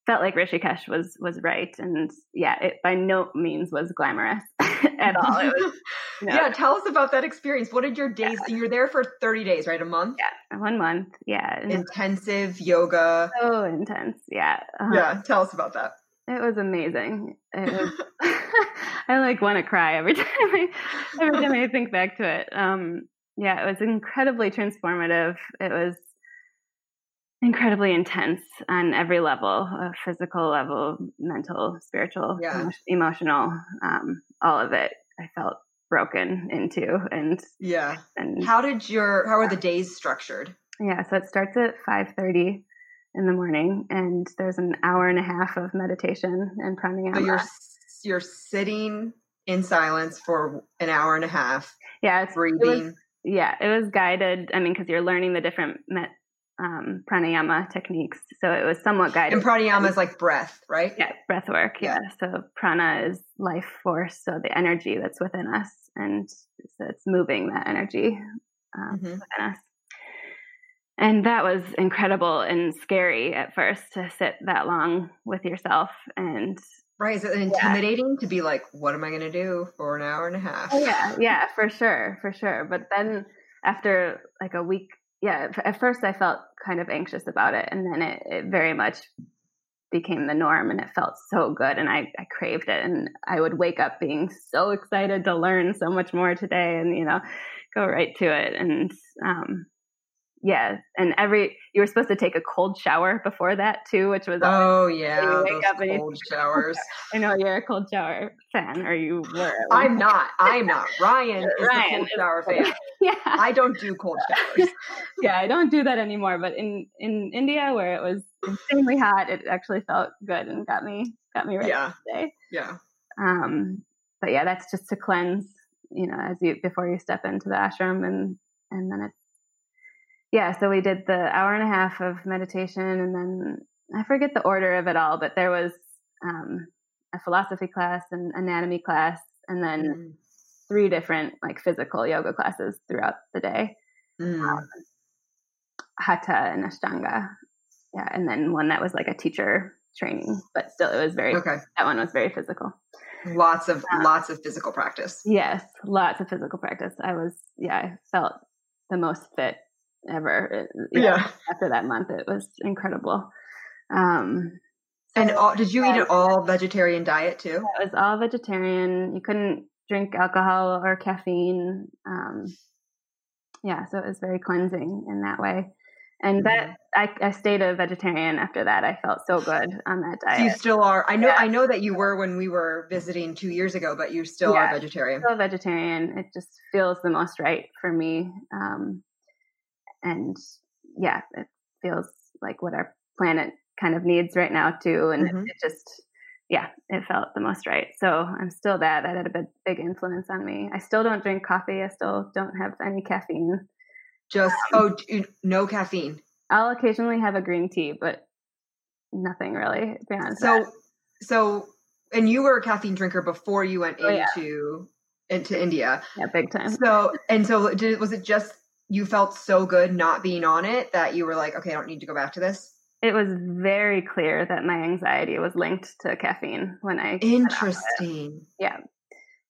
felt like rishikesh was was right. And yeah it by no means was glamorous (laughs) at all. It was (laughs) you know, yeah tell us about that experience. What did your days You're there for 30 days right? A month? Yeah one month. Yeah. And it was intensive yoga. So intense. Yeah. Uh, yeah tell us about that. It was amazing. It was (laughs) i like want to cry every time i every time i think back to it. Um yeah it was incredibly transformative. It was incredibly intense on every level a physical level mental spiritual Yeah. emo- emotional um all of it i felt broken into and yeah and how did your how are the days structured Yeah, so it starts at 5:30 in the morning and there's an hour and a half of meditation and pranayama. so you're you're sitting in silence for an hour and a half yeah, it's, it was, breathing yeah, it was guided. I mean, because you're learning the different met, um, pranayama techniques, so it was somewhat guided. and pranayama is like breath right yeah, breath work. Yeah. So prana is life force, so the energy that's within us, and so it's moving that energy. um, mm-hmm. within us. And that was incredible and scary at first to sit that long with yourself and Right. Is it intimidating yeah. to be like, what am I going to do for an hour and a half? Oh, yeah. Yeah, for sure. For sure. But then after like a week, yeah, at first I felt kind of anxious about it. And then it, it very much became the norm and it felt so good and I, I craved it and I would wake up being so excited to learn so much more today and you know go right to it and um yeah and every you were supposed to take a cold shower before that too which was oh yeah those cold (laughs) you, showers. I know you're a cold shower fan or you were. I'm not i'm not. Ryan (laughs) is ryan the cold shower fan. (laughs) Yeah. I don't do cold showers. Yeah i don't do that anymore but in in india where it was insanely hot it actually felt good and got me got me ready yeah. today yeah. Um but yeah that's just to cleanse you know as you before you step into the ashram and and then it's yeah, so we did the hour and a half of meditation, and then I forget the order of it all, but there was um, a philosophy class, an anatomy class, and then mm. three different like physical yoga classes throughout the day. Mm. Um, hatha and Ashtanga, yeah, and then one that was like a teacher training, but still it was very okay. That one was very physical. Lots of um, lots of physical practice. Yes, lots of physical practice. I was yeah, I felt the most fit ever. yeah, yeah. After that month, it was incredible. Um, so, and all, did you eat an all vegetarian diet too? It was all vegetarian. You couldn't drink alcohol or caffeine. Um, yeah, so it was very cleansing in that way. And that mm-hmm. I, I stayed a vegetarian after that. I felt so good on that diet. You still are. I know. Yeah. I know that you were when we were visiting two years ago, but you still yeah, are vegetarian. Still vegetarian. It just feels the most right for me. Um, and yeah, it feels like what our planet kind of needs right now too. And mm-hmm. it just, yeah, it felt the most right. So I'm still that. That had a big, big influence on me. I still don't drink coffee. I still don't have any caffeine. Just um, oh, no caffeine. I'll occasionally have a green tea, but nothing really beyond so, that. So, and you were a caffeine drinker before you went oh, into yeah. into India. Yeah, big time. So, and so, did, was it just you felt so good not being on it that you were like, okay, I don't need to go back to this? It was very clear that my anxiety was linked to caffeine when I. Interesting. Yeah.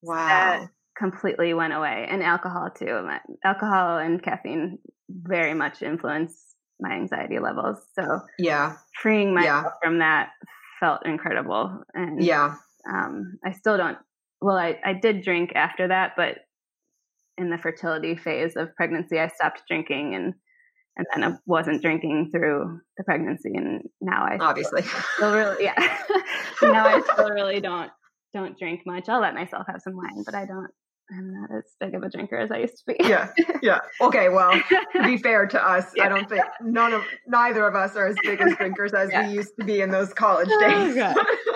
Wow. That completely went away. And alcohol too. Alcohol and caffeine very much influence my anxiety levels. So yeah, freeing myself yeah. from that felt incredible. And yeah, um, I still don't. Well, I I did drink after that, but in the fertility phase of pregnancy, I stopped drinking and and then I wasn't drinking through the pregnancy, and now I obviously still, still really yeah. (laughs) now I still really don't don't drink much. I'll let myself have some wine, but I don't. I'm not as big of a drinker as I used to be. yeah, yeah. Okay, well, to be fair to us, yeah. I don't think none of neither of us are as big as (laughs) drinkers as yeah. we used to be in those college oh, days. Oh, (laughs)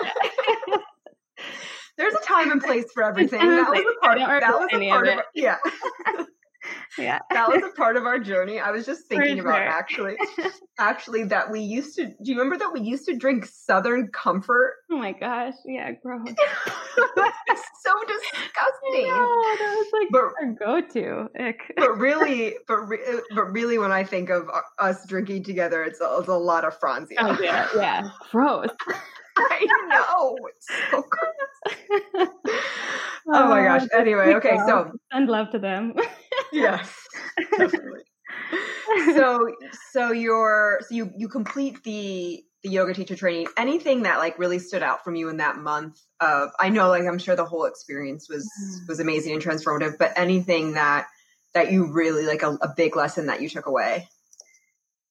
there's a time and place for everything. That was a part. That was a part of, of yeah. (laughs) yeah (laughs) that was a part of our journey i was just thinking about actually (laughs) actually that we used to do you remember that we used to drink southern comfort oh my gosh yeah gross it's so disgusting know, that was like but, our go-to Ick. but really but, re- but really when i think of uh, us drinking together it's a, it's a lot of franzia oh, yeah yeah gross I know. It's so gross. (laughs) oh my gosh. Anyway, okay, so send love to them. (laughs) yes, definitely. so so you're so you you complete the the yoga teacher training. Anything that like really stood out from you in that month of I know like I'm sure the whole experience was mm. was amazing and transformative, but anything that that you really like a, a big lesson that you took away?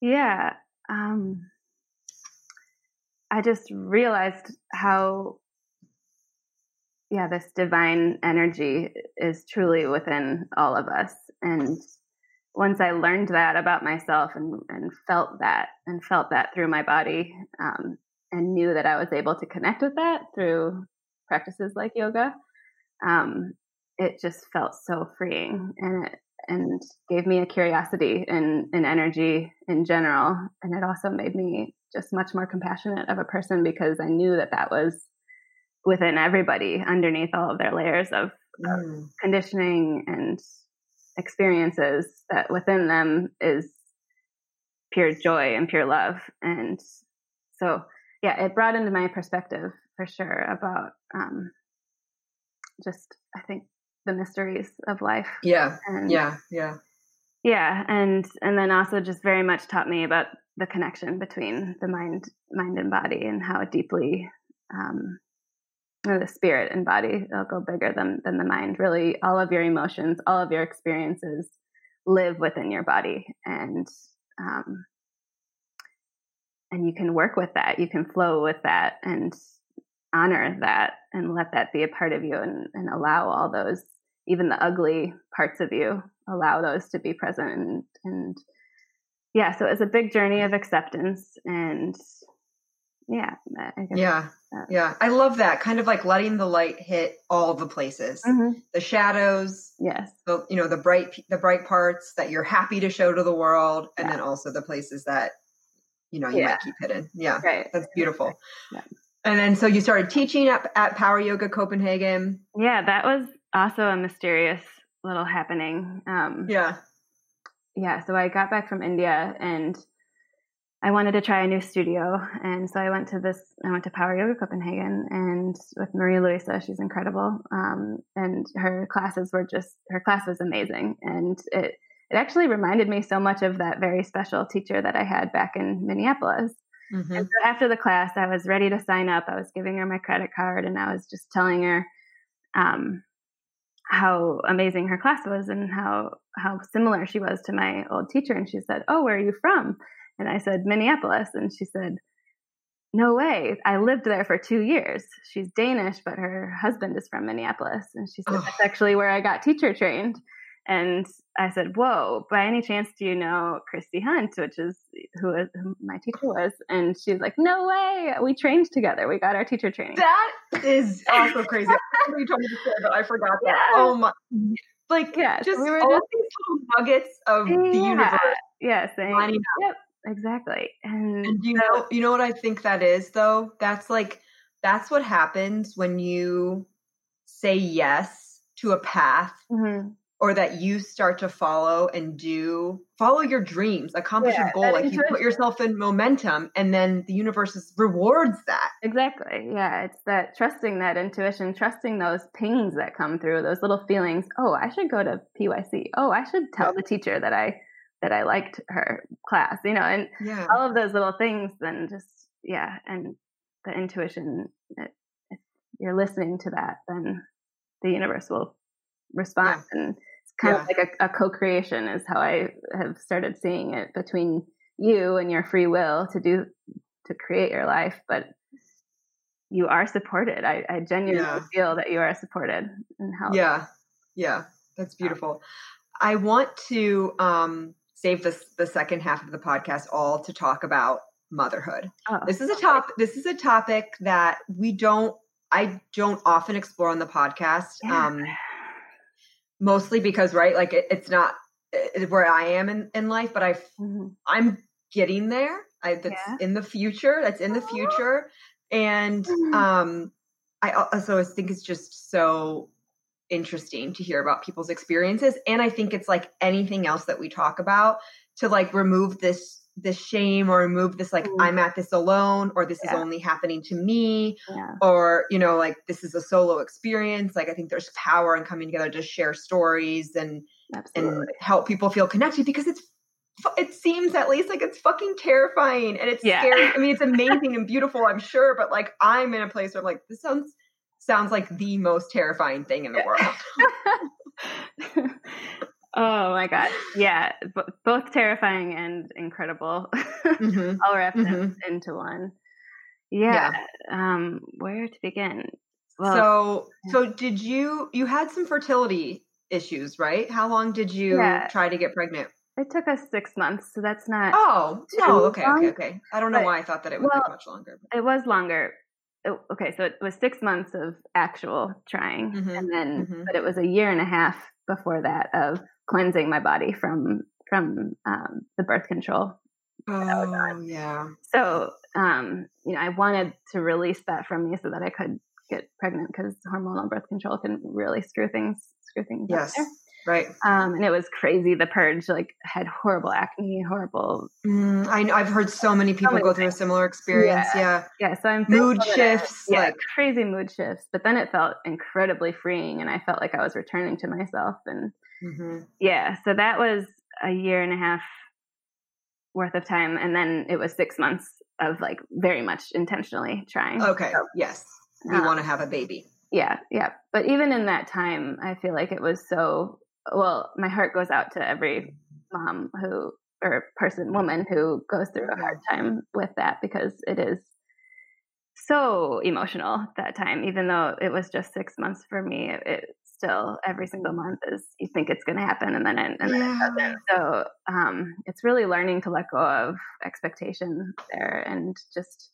Yeah. Um I just realized how, yeah, this divine energy is truly within all of us. And once I learned that about myself and, and felt that and felt that through my body um, and knew that I was able to connect with that through practices like yoga, um, it just felt so freeing and it and gave me a curiosity and an energy in general. And it also made me just much more compassionate of a person because I knew that that was within everybody underneath all of their layers of, mm. of conditioning and experiences that within them is pure joy and pure love. And so yeah it brought into my perspective for sure about um, just i think the mysteries of life. Yeah. And, yeah. Yeah. Yeah. And and then also just very much taught me about the connection between the mind mind and body and how deeply um, the spirit and body they'll go bigger than than the mind. Really all of your emotions all of your experiences live within your body and um, and you can work with that. You can flow with that and honor that and let that be a part of you and, and allow all those even the ugly parts of you allow those to be present and, and yeah so it's a big journey of acceptance and yeah yeah yeah i love that kind of like letting the light hit all the places mm-hmm. the shadows yes the you know the bright the bright parts that you're happy to show to the world and yeah. then also the places that you know you yeah. might keep hidden yeah right. that's beautiful yeah. and then so you started teaching at, at power yoga copenhagen yeah that was also a mysterious little happening um yeah yeah so i got back from india and I wanted to try a new studio, and so I went to this. I went to Power Yoga Copenhagen, and with Maria Luisa, she's incredible. Um, and her classes were just her class was amazing, and it it actually reminded me so much of that very special teacher that I had back in Minneapolis. Mm-hmm. And so after the class, I was ready to sign up. I was giving her my credit card, and I was just telling her um, how amazing her class was and how how similar she was to my old teacher. And she said, "Oh, where are you from?" And I said, Minneapolis. And she said, No way. I lived there for two years. She's Danish, but her husband is from Minneapolis. And she said. That's actually where I got teacher trained. And I said, Whoa, by any chance do you know Christy Hunt, which is who, is, who my teacher was? And she's like, No way. We trained together. We got our teacher training. That is also crazy. you told me to say that. I forgot that. Yeah. Oh my. Like, yeah, just we were all just, these little nuggets of yeah. the universe. Yeah, saying, yep, exactly. And, and you know, you know what I think that is though? That's like that's what happens when you say yes to a path mm-hmm. or that you start to follow and do follow your dreams, accomplish yeah, a goal. Like you put yourself in momentum and then the universe rewards that. Exactly. Yeah. It's that trusting that intuition, trusting those pings that come through, those little feelings. Oh, I should go to PYC. Oh, I should tell the teacher that I that I liked her class, you know, and yeah. all of those little things, then just, yeah. And the intuition, it, if you're listening to that, then the universe will respond. Yeah. And it's kind yeah. of like a, a co creation, is how I have started seeing it between you and your free will to do, to create your life. But you are supported. I, I genuinely feel that you are supported and helped. Yeah. Yeah. That's beautiful. I want to um, save this the second half of the podcast all to talk about motherhood. Oh, this is a top this is a topic that we don't I don't often explore on the podcast. Yeah. Um mostly because right like it, it's not it's where I am in, in life, but I mm-hmm. I'm getting there. I that's yeah. in the future. That's in the future. And mm-hmm. um I also think it's just so interesting to hear about people's experiences and i think it's like anything else that we talk about to like remove this this shame or remove this like mm. i'm at this alone or this yeah. is only happening to me yeah. or you know like this is a solo experience like i think there's power in coming together to share stories and Absolutely. and help people feel connected because it's it seems at least like it's fucking terrifying and it's yeah. scary. I mean, it's (laughs) amazing and beautiful, I'm sure, but like I'm in a place where I'm like, this sounds sounds like the most terrifying thing in the world. (laughs) (laughs) oh my god. Yeah, b- both terrifying and incredible. Mm-hmm. (laughs) All wrapped mm-hmm. into one. Yeah. yeah. Um where to begin? Well, so so did you you had some fertility issues, right? How long did you yeah. try to get pregnant? It took us six months, so that's not. Oh, no, okay, okay, okay. I don't know why I thought that it would well, much longer. But. It was longer, okay, so it was six months of actual trying, mm-hmm, and then mm-hmm. but it was a year and a half before that of cleansing my body from from um, the birth control. Oh yeah. So um, you know, I wanted to release that from me so that I could get pregnant because hormonal birth control can really screw things screw things yes. up Right. Um, and it was crazy. The purge like had horrible acne, horrible. Mm, I I've heard so many people many go through a similar experience. Yeah. Yeah. So I'm Mood I- shifts. yeah, Like, crazy mood shifts. But then it felt incredibly freeing, and I felt like I was returning to myself. And mhm. yeah, so that was a year and a half worth of time, and then it was six months of like very much intentionally trying. okay. So, Yes. We um, want to have a baby. yeah, yeah. But even in that time, I feel like it was so. Well, my heart goes out to every mom who or person, woman who goes through a hard time with that because it is so emotional that time. Even though it was just six months for me, it, it still every single month is you think it's going to happen and then it, and then it doesn't. So um, it's really learning to let go of expectation there and just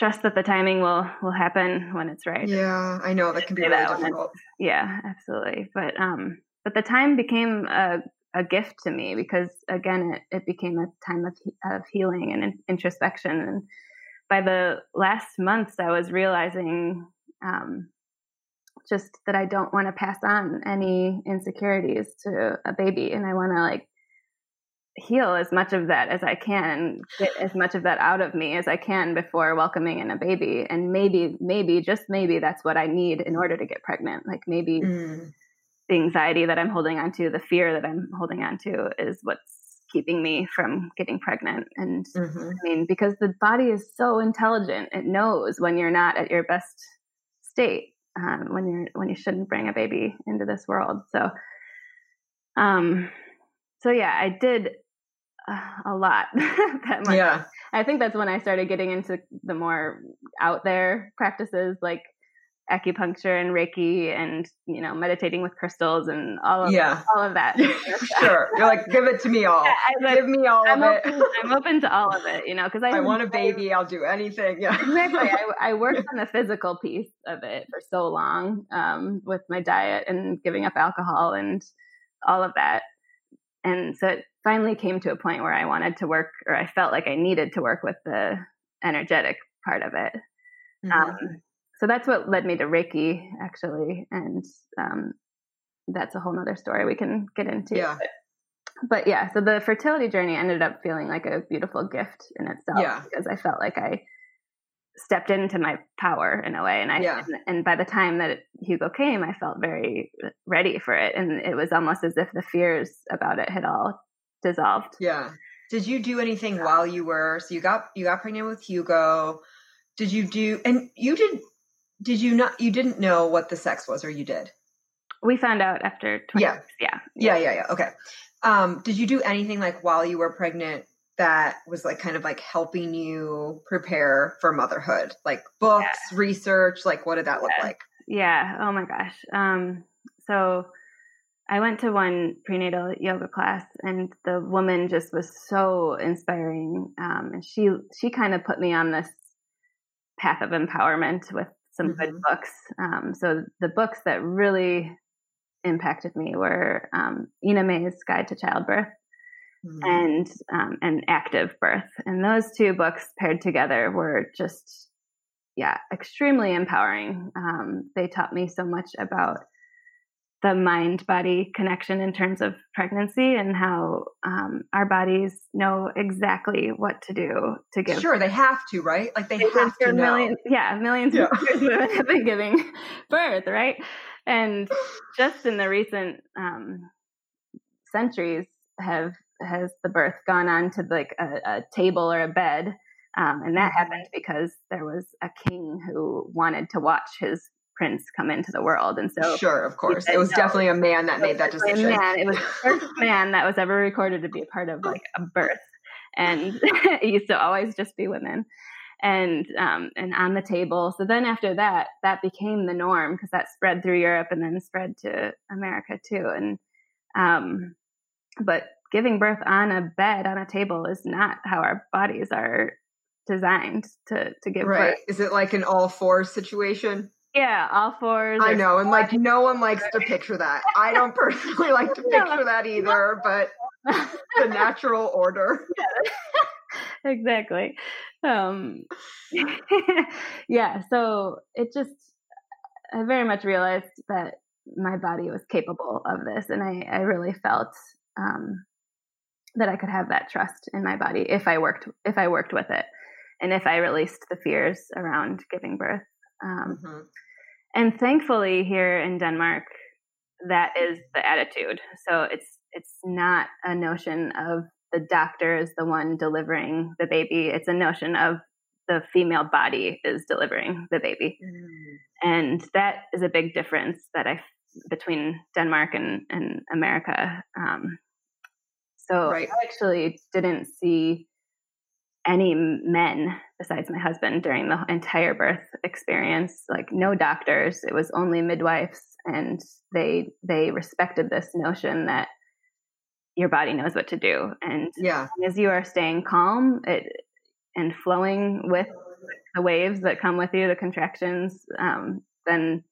trust that the timing will will happen when it's right Yeah. I know that can be really difficult. yeah absolutely but um but the time became a, a gift to me because again it, it became a time of, of healing and introspection and by the last months i was realizing um just that i don't want to pass on any insecurities to a baby and i want to like heal as much of that as i can get as much of that out of me as i can before welcoming in a baby and maybe maybe just maybe that's what i need in order to get pregnant like maybe Mm. the anxiety that I'm holding on to, the fear that I'm holding on to is what's keeping me from getting pregnant. And Mhm. I mean, because the body is so intelligent, it knows when you're not at your best state, um, when you're when you shouldn't bring a baby into this world. So, um, so yeah, I did uh, a lot (laughs) that month. Yeah. I think that's when I started getting into the more out there practices like acupuncture and Reiki and you know meditating with crystals and all of Yeah. all of that. (laughs) sure. You're like, give it to me all. (laughs) I, like, Give me all I'm of it. open, I'm open to all of it, you know, because I, I want a baby. I'll do anything. Yeah. exactly. I, I worked on the physical piece of it for so long um, with my diet and giving up alcohol and all of that. And so it finally came to a point where I wanted to work, or I felt like I needed to work with the energetic part of it. Mhm. Um, so that's what led me to Reiki, actually. And um, that's a whole nother story we can get into. Yeah. But, but yeah, so the fertility journey ended up feeling like a beautiful gift in itself Yeah. because I felt like I stepped into my power in a way. And I, Yeah. and, and by the time that Hugo came, I felt very ready for it. And it was almost as if the fears about it had all dissolved. Yeah. Did you do anything while you were so you got you got pregnant with Hugo? Did you do and you did did you not you didn't know what the sex was or you did? We found out after 20 Yeah. Yeah. Yeah, yeah, yeah. Okay. Um did you do anything like while you were pregnant that was like kind of like helping you prepare for motherhood? Like books, research, like what did that look Yeah. like? Yeah. Oh my gosh. Um, so I went to one prenatal yoga class, and the woman just was so inspiring. Um, and she she kind of put me on this path of empowerment with some good Mhm. books. Um, so the books that really impacted me were um, Ina May's Guide to Childbirth Mhm. and um, and active birth and those two books paired together were just yeah extremely empowering um, they taught me so much about the mind body connection in terms of pregnancy and how um, our bodies know exactly what to do to give Sure, they have to, right? Like they They've to for know. millions, yeah, millions Yeah. (laughs) of years women have been giving birth, right? And (sighs) just in the recent um, centuries, have has the birth gone on to like a, a table or a bed, um, and that Mhm. happened because there was a king who wanted to watch his prince come into the world, and so sure, of course. said It was no. definitely a man that made that it was a decision. Man, it was the (laughs) first man that was ever recorded to be a part of like a birth, and (laughs) it used to always just be women, and um, and on the table. So then after that, that became the norm because that spread through Europe and then spread to America too. And um, but giving birth on a bed on a table is not how our bodies are designed to to give Right. birth. Is it like an all fours situation? Yeah, all fours. I know, and like no one likes to picture that. I don't personally (laughs) like to No. picture that (laughs) either, but the natural order. (laughs) exactly um yeah so it just i very much realized that my body was capable of this, and I, I really felt um, that I could have that trust in my body if I worked if I worked with it, and if I released the fears around giving birth. Um, mm-hmm. And thankfully, here in Denmark, that is the attitude. So it's it's not a notion of the doctor is the one delivering the baby. It's a notion of the female body is delivering the baby, mm. and that is a big difference that I between Denmark and and America. Um, so right. I actually didn't see any men besides my husband during the entire birth experience like no doctors. It was only midwives and they they respected this notion that your body knows what to do. And yeah. as you are staying calm it, and flowing with the waves that come with you the contractions um, then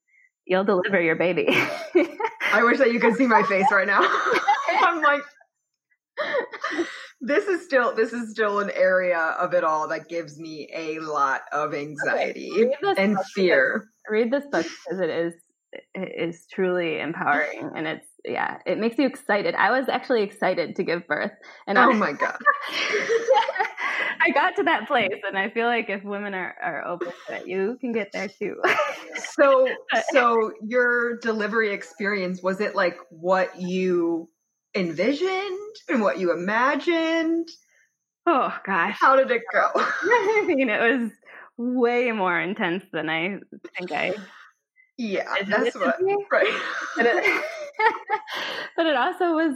you'll deliver your baby. I wish that you could see my face right now. (laughs) I'm like this is still this is still an area of it all that gives me a lot of anxiety okay. and fear. Read this book because it is it is truly empowering and it's yeah it makes you excited i was actually excited to give birth and oh I, my god (laughs) i got to that place and i feel like if women are, are open to it you can get there too so (laughs) so your delivery experience was it like what you envisioned and what you imagined? Oh gosh. How did it go? (laughs) I mean, it was way more intense than I think I Yeah, that's what right. But it, (laughs) (laughs) but it also was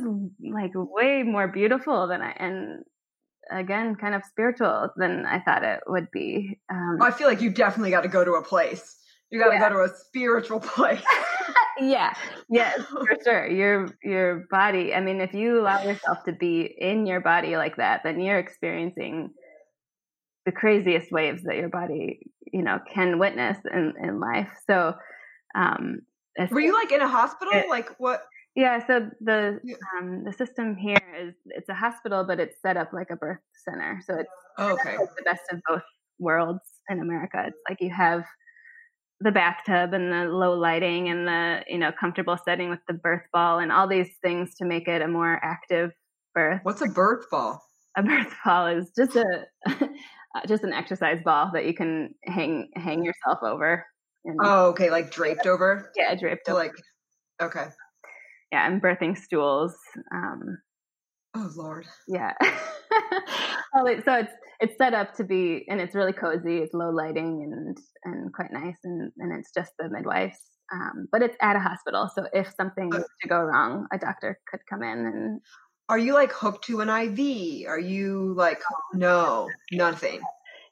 like way more beautiful than I and again kind of spiritual than I thought it would be. Um, I feel like you definitely got to go to a place. You got to yeah. go to a spiritual (laughs) place. Yeah. Yes for (laughs) sure. Your your body i mean if you allow yourself to be in your body like that then you're experiencing the craziest waves that your body you know can witness in in life. So um were you like in a hospital? It, like what? Yeah so the um the system here is it's a hospital but it's set up like a birth center. So it's oh, okay. the best of both worlds in america. It's like you have the bathtub and the low lighting and the you know comfortable setting with the birth ball and all these things to make it a more active birth. What's a birth ball? A birth ball is just a (laughs) just an exercise ball that you can hang hang yourself over. And, oh, okay, like draped over. Yeah, draped. over. Like, okay. Yeah, and birthing stools. Um, oh Lord. Yeah. (laughs) Oh, wait, so it's it's set up to be, and it's really cozy. It's low lighting and and quite nice, and and it's just the midwives. Um, but it's at a hospital, so if something was to go wrong, a doctor could come in and. Are you like hooked to an IV? Are you like no, nothing?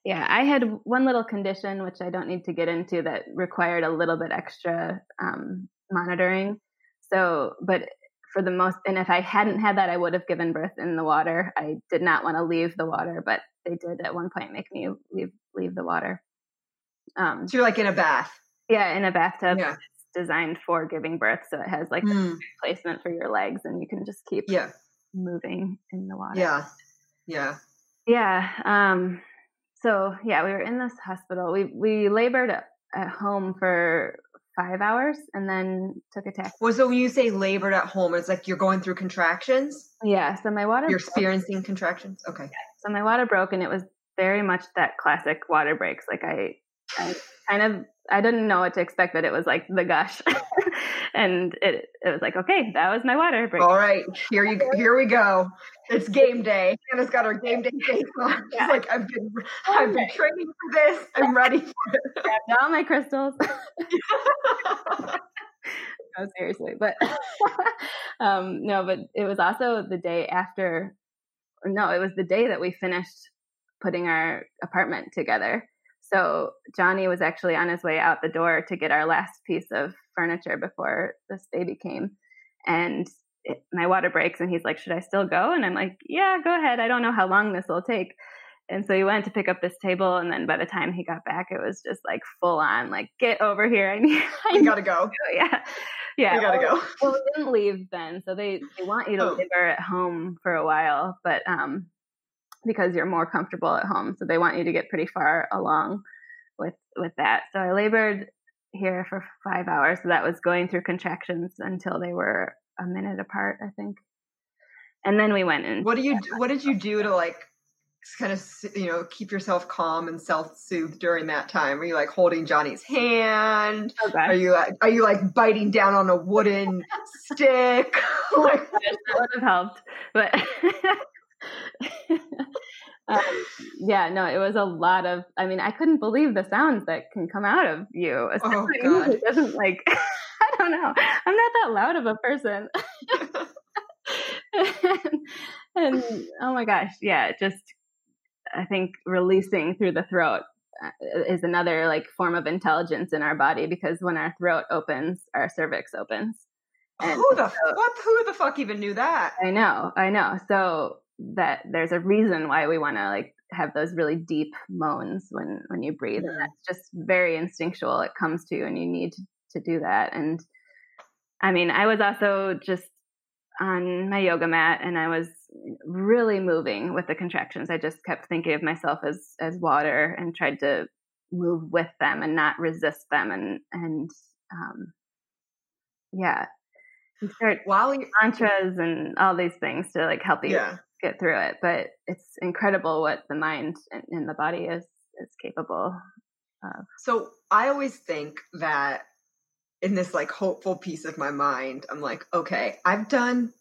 Yeah, I had one little condition which I don't need to get into that required a little bit extra um, monitoring. So, but for the most and if i hadn't had that i would have given birth in the water. I did not want to leave the water but they did at one point make me leave leave the water. Um so you're like in a bath? Yeah in a bathtub. Yeah. designed for giving birth so it has like mm. placement for your legs and you can just keep yeah. moving in the water. Yeah. Yeah. Yeah um so yeah we were in this hospital. We we labored at home for five hours and then took a taxi. Well, so when you say labored at home, it's like you're going through contractions? Yeah. So my water. You're experiencing broke. contractions? Okay. So my water broke and it was very much that classic water breaks. Like I, I kind of, I didn't know what to expect, but it was like the gush. (laughs) and it, it was like, okay, that was my water break. All right. Here you go. Here we go. It's game day. Hannah's got her game day face on. She's yeah. like, I've been, I've been training for this. I'm ready for (laughs) it. Grabbed all my crystals. (laughs) no, seriously, but um, no, but it was also the day after. No, it was the day that we finished putting our apartment together. So Johnny was actually on his way out the door to get our last piece of furniture before this baby came, and it, my water breaks and he's like, Should I still go? And I'm like, Yeah, go ahead. I don't know how long this will take. And so he went to pick up this table, and then by the time he got back, it was just like full on, like, get over here. I need, (laughs) I gotta go. go. Yeah. Yeah. You gotta go. Well, we didn't leave then. So they, they want you to oh. labor at home for a while, but um, because you're more comfortable at home. So they want you to get pretty far along with with that. So I labored here for five hours. So that was going through contractions until they were a minute apart, I think. And then we went in. What do you what did you do to like kind of you know keep yourself calm and self-soothe during that time? Are you like holding Johnny's hand? oh Are you like are you like biting down on a wooden (laughs) stick? (laughs) like, that would have helped. But (laughs) (laughs) um, yeah, no, it was a lot of. I mean, I couldn't believe the sounds that can come out of you. especially if God. It doesn't like. (laughs) I don't know. I'm not that loud of a person. (laughs) and, oh my gosh, yeah, just I think releasing through the throat uh, is another like form of intelligence in our body because when our throat opens, our cervix opens. And who the so- what who the fuck even knew that? I know, I know. So that there's a reason why we want to like have those really deep moans when when you breathe, Yeah. and that's just very instinctual. It comes to you, and you need to, to do that. And I mean, I was also just on my yoga mat, and I was really moving with the contractions. I just kept thinking of myself as as water, and tried to move with them and not resist them. And and um, yeah, you start While you mantras and all these things to like help you yeah. Get through it. But it's incredible what the mind and, and the body is is capable. Of. So I always think that in this like hopeful piece of my mind, I'm like, okay, I've done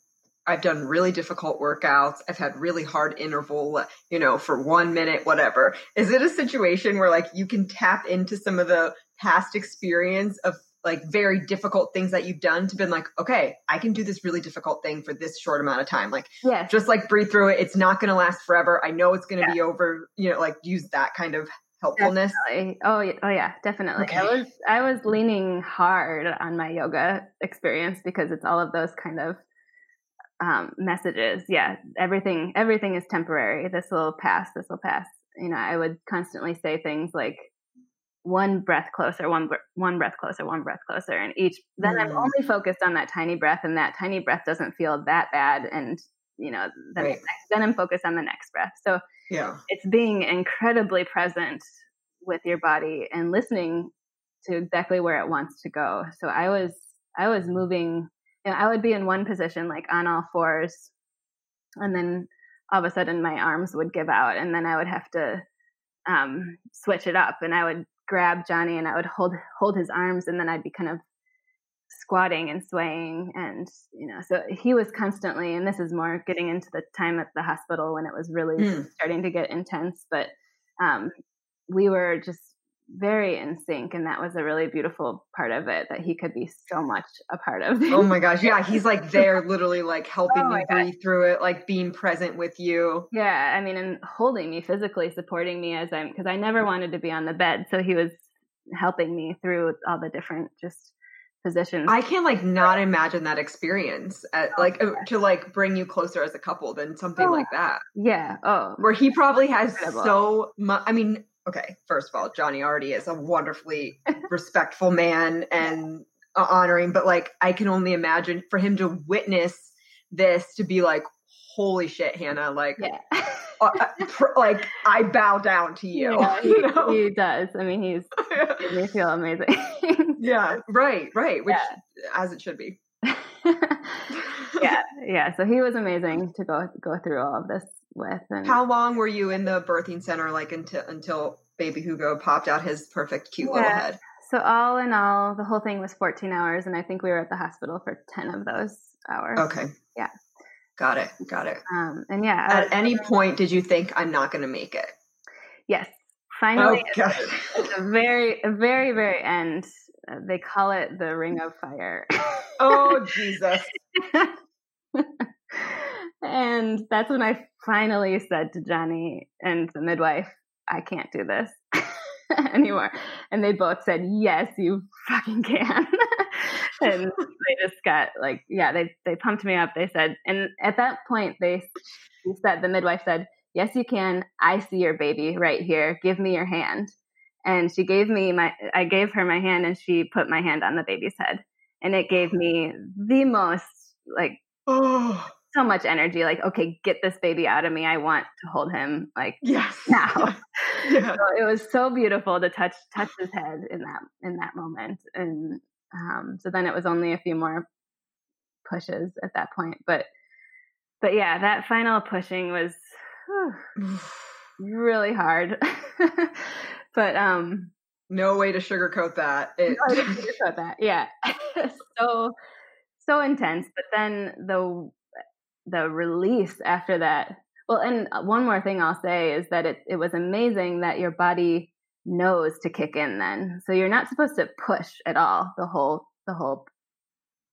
I've done really difficult workouts. I've had really hard interval, you know, for one minute, whatever. Is it a situation where like you can tap into some of the past experience of like very difficult things that you've done to been like, okay, I can do this really difficult thing for this short amount of time. Like yeah, just like breathe through it. It's not going to last forever. I know it's going to be over, you know, like use that kind of helpfulness. definitely. Oh, yeah, oh yeah, definitely. I was I was leaning hard on my yoga experience because it's all of those kind of um, messages. Yeah, everything everything is temporary. This will pass. This will pass. You know, I would constantly say things like one breath closer, one one breath closer, one breath closer, and each. Then I'm Mm. only focused on that tiny breath, and that tiny breath doesn't feel that bad, and you know, then Right. then I'm focused on the next breath. So Yeah. it's being incredibly present with your body and listening to exactly where it wants to go. So I was I was moving you know, I would be in one position like on all fours and then all of a sudden my arms would give out and then I would have to um, switch it up and I would grab Johnny and I would hold hold his arms and then I'd be kind of squatting and swaying and you know so he was constantly and this is more getting into the time at the hospital when it was really Mm. starting to get intense but um, we were just very in sync and that was a really beautiful part of it that he could be so much a part of Oh my (laughs) gosh. Yeah. He's like there, literally like helping Oh you my God. breathe through it, like being present with you. Yeah, I mean, and holding me physically, supporting me as I'm, because I never wanted to be on the bed. So he was helping me through all the different just positions. I can like not imagine that experience at, Oh, like uh, to like bring you closer as a couple than something Oh. like that yeah. Oh, where he probably has Incredible. so much. I mean, okay, first of all, Johnny already is a wonderfully respectful man (laughs) and uh, honoring, but like I can only imagine for him to witness this to be like, holy shit, Hannah, like, yeah. uh, uh, pr- like I bow down to you. Yeah, (laughs) he, you know? he does. I mean, he's (laughs) made me feel amazing. yeah, right, right, which as it should be. yeah, yeah. So he was amazing to go go through all of this with. And How long were you in the birthing center, like until until baby Hugo popped out his perfect, cute little head? so all in all, the whole thing was 14 hours, and I think we were at the hospital for 10 of those hours. Okay. Yeah. Got it. Got it. Um, and yeah, I was- At any point, did you think I'm not going to make it? yes, finally, Oh, at at the very, very, very end, uh, they call it the Ring of Fire. (laughs) Oh Jesus! (laughs) and that's when I finally said to Johnny and the midwife, I can't do this (laughs) anymore. And they both said, Yes, you fucking can. (laughs) and they just got like, yeah, they, they pumped me up. They said, and at that point, they said, the midwife said, Yes, you can. I see your baby right here. Give me your hand. And she gave me my, I gave her my hand and she put my hand on the baby's head. And it gave me the most like Oh, so much energy. Like, okay, get this baby out of me. I want to hold him. Like yes. (laughs) now. yeah. So it was so beautiful to touch touch his head in that in that moment. And um, so then it was only a few more pushes at that point. But but yeah, that final pushing was whew, (sighs) really hard. (laughs) but um no way to sugarcoat that. It, no way to (laughs) sugarcoat that. Yeah. so so intense. But then the the release after that. Well, and one more thing I'll say is that it it was amazing that your body knows to kick in then. So you're not supposed to push at all the whole the whole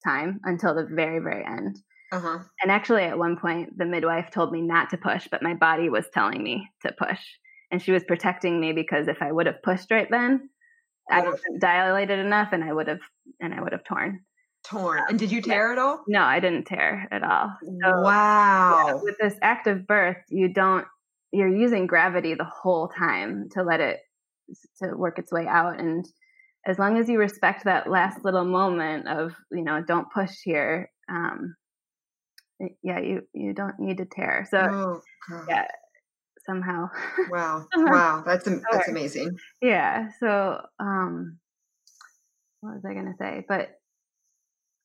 time until the very very end. Uh-huh. And actually, at one point, the midwife told me not to push, but my body was telling me to push. And she was protecting me because if I would have pushed right then, I have dilated enough, and I would have and I would have torn. Torn. And did you tear at all? No, I didn't tear at all. So, wow. Yeah, with this active birth, you don't. You're using gravity the whole time to let it to work its way out, and as long as you respect that last little moment of you know don't push here um, yeah, you you don't need to tear. So oh, yeah, somehow. Wow, (laughs) wow, that's that's amazing. Yeah. So um, what was I gonna say? But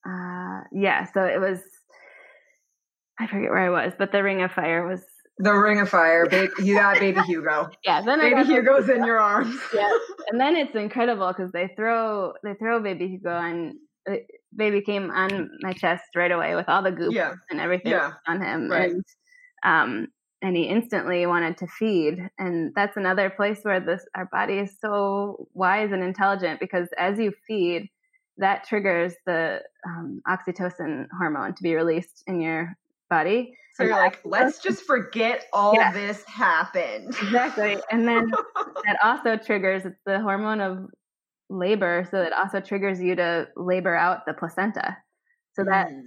uh, yeah, so it was. I forget where I was, but the Ring of Fire was the Ring of Fire. Baby, you got Baby Hugo. (laughs) yeah, then Baby Hugo's in your arms. (laughs) yeah, and then it's incredible because they throw they throw Baby Hugo on baby came on my chest right away with all the goop yeah. and everything yeah. on him. Right. And um and he instantly wanted to feed. And that's another place where this our body is so wise and intelligent because as you feed, that triggers the um, oxytocin hormone to be released in your body. So you're like, let's just forget all yeah. this happened. Exactly. And then (laughs) that also triggers it's the hormone of labor so it also triggers you to labor out the placenta so that mm.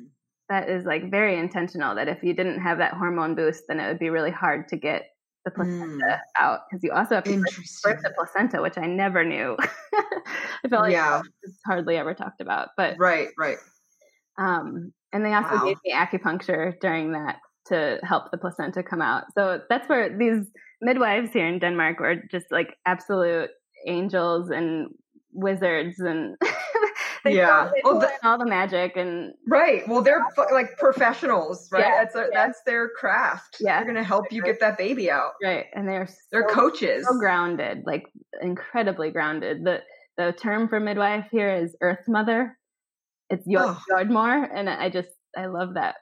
that is like very intentional that if you didn't have that hormone boost then it would be really hard to get the placenta mm. out because you also have to birth the placenta which i never knew (laughs) i felt like yeah. it's hardly ever talked about but right right um and they also wow. gave me acupuncture during that to help the placenta come out so that's where these midwives here in denmark were just like absolute angels and wizards and (laughs) they yeah. well, the, all the magic and right. Well they're like professionals right? Yeah, that's a, yeah. that's their craft. Yeah. They're gonna help you get that baby out. Right. And they're they're coaches. so grounded like incredibly grounded. The the term for midwife here is earth mother. It's Jord, oh. and i just i love that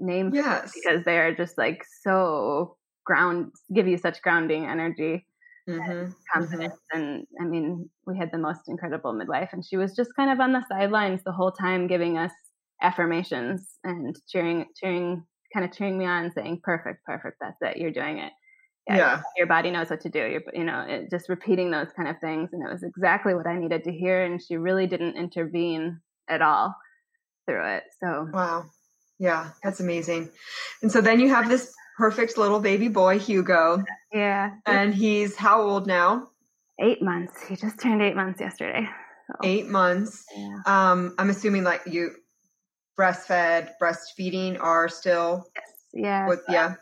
name yes. because they are just like so ground give you such grounding energy mm-hmm. confidence. Mm-hmm. And I mean, we had the most incredible midwife, and she was just kind of on the sidelines the whole time, giving us affirmations and cheering, cheering, kind of cheering me on, saying, "Perfect, perfect, that's it, you're doing it." Yeah, yeah. your body knows what to do. You're, you know, it, just repeating those kind of things, and it was exactly what I needed to hear. And she really didn't intervene at all through it. So wow, yeah, that's amazing. And so then you have this perfect little baby boy, Hugo. Yeah. And he's how old now? Eight months. He just turned eight months yesterday. So. Eight months. Yeah. Um, I'm assuming like you breastfed, breastfeeding are still. Yes. Yeah. With, yeah.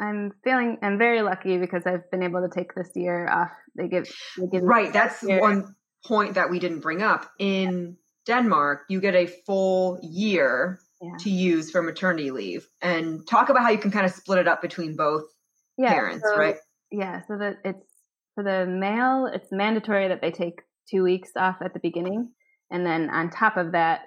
I'm feeling I'm very lucky because I've been able to take this year off. They give, they give right. That's year. one point that we didn't bring up in Denmark. You get a full year yeah. to use for maternity leave and talk about how you can kind of split it up between both yeah, parents, so, right? Yeah, so that it's for the male, it's mandatory that they take two weeks off at the beginning, and then on top of that,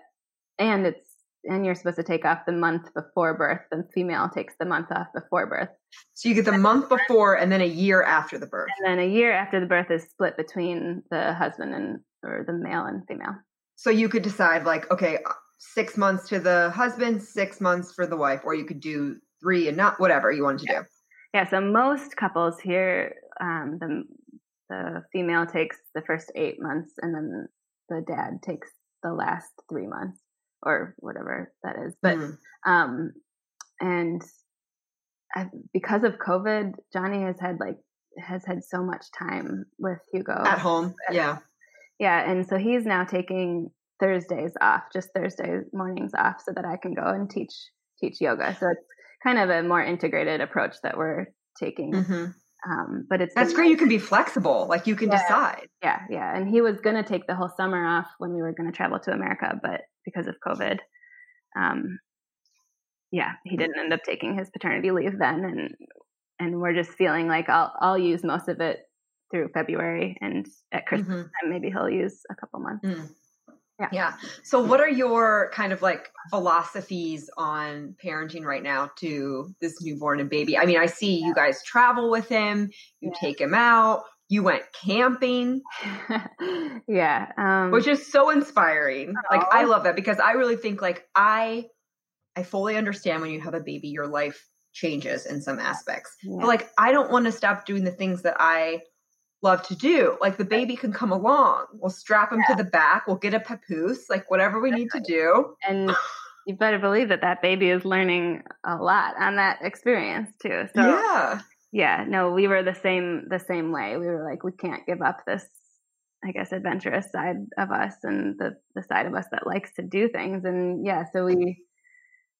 and it's and you're supposed to take off the month before birth. The female takes the month off before birth. So you get the month before, and then a year after the birth. And then a year after the birth is split between the husband and or the male and female. So you could decide, like, okay, six months to the husband, six months for the wife, or you could do three and not whatever you wanted to yeah. do. Yeah. So most couples here, um, the the female takes the first eight months, and then the dad takes the last three months, or whatever that is. But mm. um, and I, because of COVID, Johnny has had like has had so much time with Hugo at home. Yeah. Yeah, and so he's now taking Thursdays off, just Thursday mornings off, so that I can go and teach teach yoga. So it's kind of a more integrated approach that we're taking. Mm-hmm. Um, but it's that's great. You can be flexible, like you can yeah, decide. Yeah, yeah. And he was going to take the whole summer off when we were going to travel to America, but because of COVID, um, yeah, he didn't end up taking his paternity leave then, and and we're just feeling like I'll I'll use most of it through February, and at Christmas mm-hmm. time maybe he'll use a couple months. Mm. Yeah. Yeah. So, what are your kind of like philosophies on parenting right now to this newborn and baby? I mean, I see you guys travel with him, you yeah. take him out, you went camping. (laughs) yeah. Um, which is so inspiring. Like, I love that because I really think, like, I. I fully understand when you have a baby, your life changes in some aspects. Yeah. But like, I don't want to stop doing the things that I love to do. Like the baby can come along. We'll strap him yeah. to the back. We'll get a papoose, like whatever we need to do. And (sighs) you better believe that that baby is learning a lot on that experience too. So yeah, yeah. No, we were the same the same way. We were like, we can't give up this. I guess adventurous side of us and the the side of us that likes to do things. And yeah, so we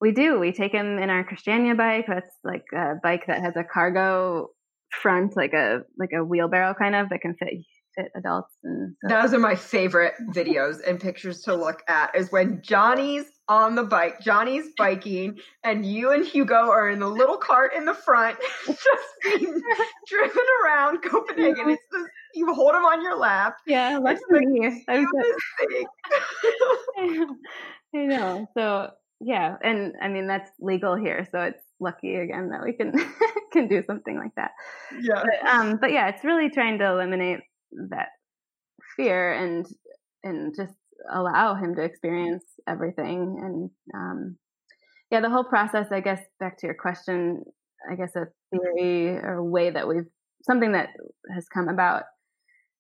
we do. We take him in our Christiania bike. That's like a bike that has a cargo front, like a like a wheelbarrow kind of that can fit fit adults. And those are my favorite videos and pictures to look at. Is when Johnny's on the bike, Johnny's biking, and you and Hugo are in the little cart in the front, (laughs) just being driven around Copenhagen. It's the you hold him on your lap. Yeah, that's me. (laughs) I know. So yeah, and I mean that's legal here, so it's lucky again that we can (laughs) can do something like that. Yeah. But, um, but yeah, it's really trying to eliminate that fear and and just allow him to experience everything and um, yeah the whole process i guess back to your question i guess a theory or way that we've something that has come about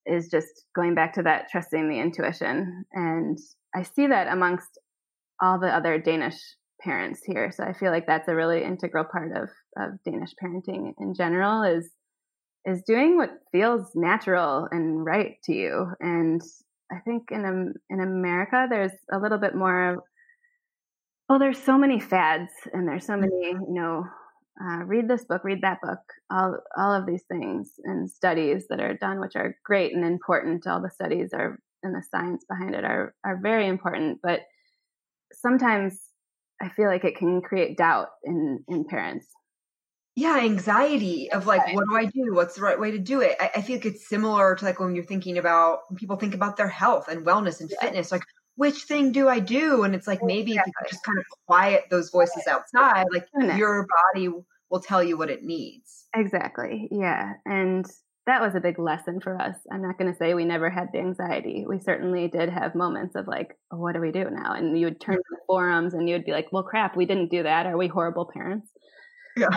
is just going back to that trusting the intuition and i see that amongst all the other danish parents here. So I feel like that's a really integral part of, of Danish parenting in general is is doing what feels natural and right to you. And I think in in America there's a little bit more. Well, there's so many fads, and there's so many you know. Uh, read this book, read that book, all all of these things and studies that are done, which are great and important. All the studies are and the science behind it are are very important, but sometimes I feel like it can create doubt in in parents. Yeah, anxiety of like, what do I do? What's the right way to do it? I, I, feel like it's similar to like when you're thinking about when people think about their health and wellness and yeah. fitness, like which thing do I do? And it's like maybe exactly. if you just kind of quiet those voices outside, like your body will tell you what it needs. Exactly. Yeah. And that was a big lesson for us. I'm not going to say we never had the anxiety. We certainly did have moments of like, oh, what do we do now? And you would turn to the forums and you would be like, well, crap, we didn't do that. Are we horrible parents? Yeah.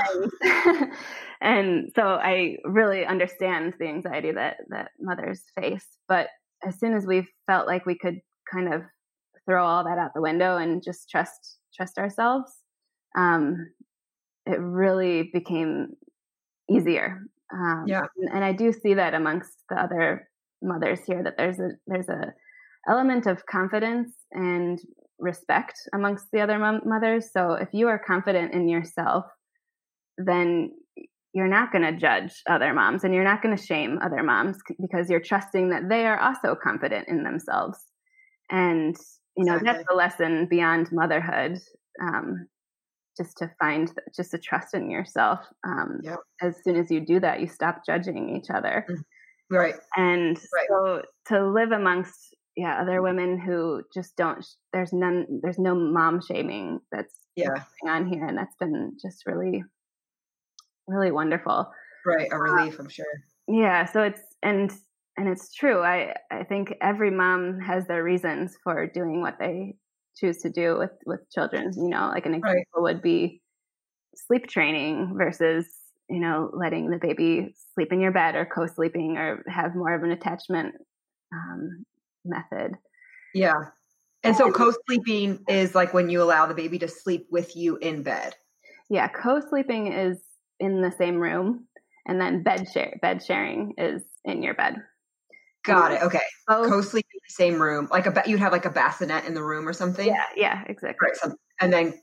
And, (laughs) and so I really understand the anxiety that that mothers face. But as soon as we felt like we could kind of throw all that out the window and just trust trust ourselves, um, it really became easier um, yeah, and, and, I do see that amongst the other mothers here that there's a there's a element of confidence and respect amongst the other mom- mothers. So if you are confident in yourself, then you're not going to judge other moms and you're not going to shame other moms because you're trusting that they are also confident in themselves. And you know exactly. that's the lesson beyond motherhood um, just to find just to trust in yourself um, yep. as soon as you do that you stop judging each other. Mm, right. And right. so to live amongst yeah other women who just don't there's none there's no mom shaming that's yeah. going on here and that's been just really really wonderful. Right a relief i'm sure. yeah so it's and and it's true i i think every mom has their reasons for doing what they choose to do with with children you know like an example right. would be sleep training versus you know letting the baby sleep in your bed or co-sleeping or have more of an attachment um, method. Yeah. And so co-sleeping is like when you allow the baby to sleep with you in bed. Yeah co-sleeping is in the same room and then bed share bed sharing is in your bed Got it. Okay. Both. Co-sleep in the same room, like a you'd have like a bassinet in the room or something. Yeah. Yeah. Exactly. Right. So, and then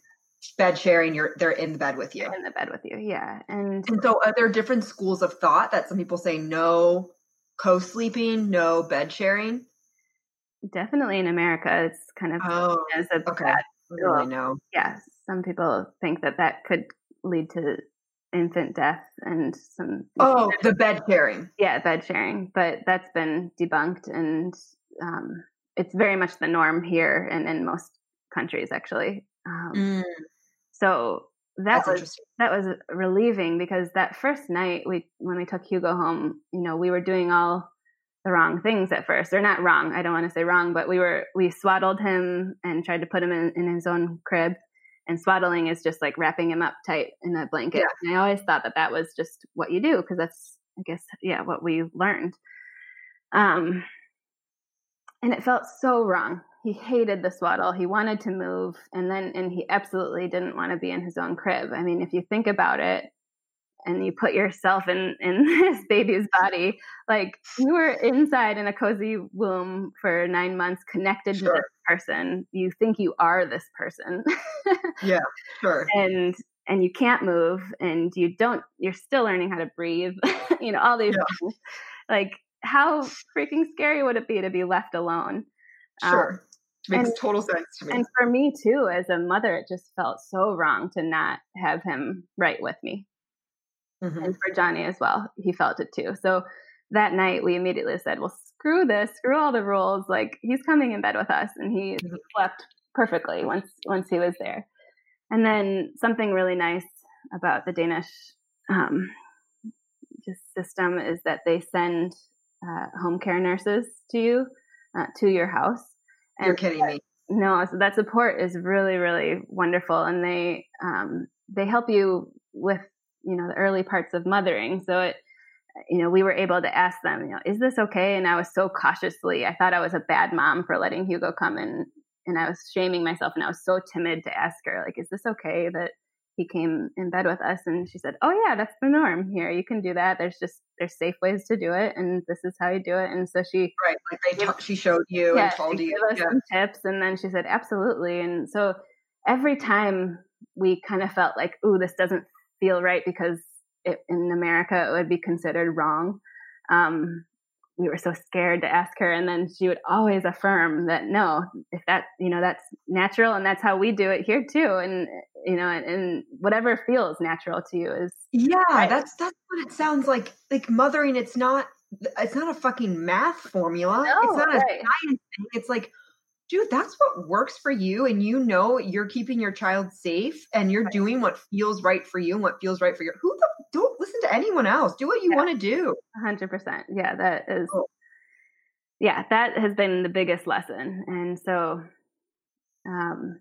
bed sharing. You're they're in the bed with you. in the bed with you. Yeah, and And so, are there different schools of thought that some people say no co-sleeping, no bed sharing? definitely in America, it's kind of Oh, as a okay. bad really know. yeah, some people think that that could lead to infant death and some Oh, the bed sharing. yeah bed sharing, but that's been debunked and um, it's very much the norm here and in most countries actually. Um, Mm, so that that's was that was relieving because that first night we when we took Hugo home, you know, we were doing all the wrong things at first. They're not wrong. I don't want to say wrong, but we were we swaddled him and tried to put him in, in his own crib. And swaddling is just like wrapping him up tight in a blanket. And I always thought that that was just what you do because that's I guess yeah what we learned. Um, and it felt so wrong. He hated the swaddle. He wanted to move, and then and he absolutely didn't want to be in his own crib. I mean, if you think about it, and you put yourself in in (laughs) this baby's body, like you were inside in a cozy womb for nine months, connected to this person. You think you are this person, yeah Sure. (laughs) and and you can't move, and you don't. You're still learning how to breathe. (laughs) you know all these Yeah. things. Like how freaking scary would it be to be left alone? Um, Sure. Makes and- total sense to me. and for me too, as a mother, it just felt so wrong to not have him right with me. Mhm. And for Johnny as well, he felt it too. So that night, we immediately said, "Well, screw this, screw all the rules. Like he's coming in bed with us," and he Mhm. slept perfectly once once he was there. And then something really nice about the Danish um, just system is that they send uh, home care nurses to you uh, to your house. And You're kidding me. No, so that support is really, really wonderful, and they um, they help you with you know the early parts of mothering. So it, you know, we were able to ask them, you know, is this okay? And I was so cautiously, I thought I was a bad mom for letting Hugo come and and I was shaming myself, and I was so timid to ask her, like, is this okay that he came in bed with us? And she said, oh yeah, that's the norm here. You can do that. There's just there's safe ways to do it, and this is how you do it. And so she Right. Like they ta- she showed you and told you. Yeah. some tips, and then she said, "Absolutely." And so every time we kind of felt like, "Ooh, this doesn't feel right," because it, in America it would be considered wrong. Um, we were so scared to ask her, and then she would always affirm that no, if that you know that's natural, and that's how we do it here too, and you know, and, and whatever feels natural to you is Yeah, Right. that's that's what it sounds like. Like mothering, it's not it's not a fucking math formula. it's No, not a science thing. It's like, dude, that's what works for you, and you know you're keeping your child safe, and you're doing what feels right for you and what feels right for you. Who the don't listen to anyone else. Do what you Yeah. want to do. hundred percent. Yeah, that is. Cool. Yeah, that has been the biggest lesson, and so, um,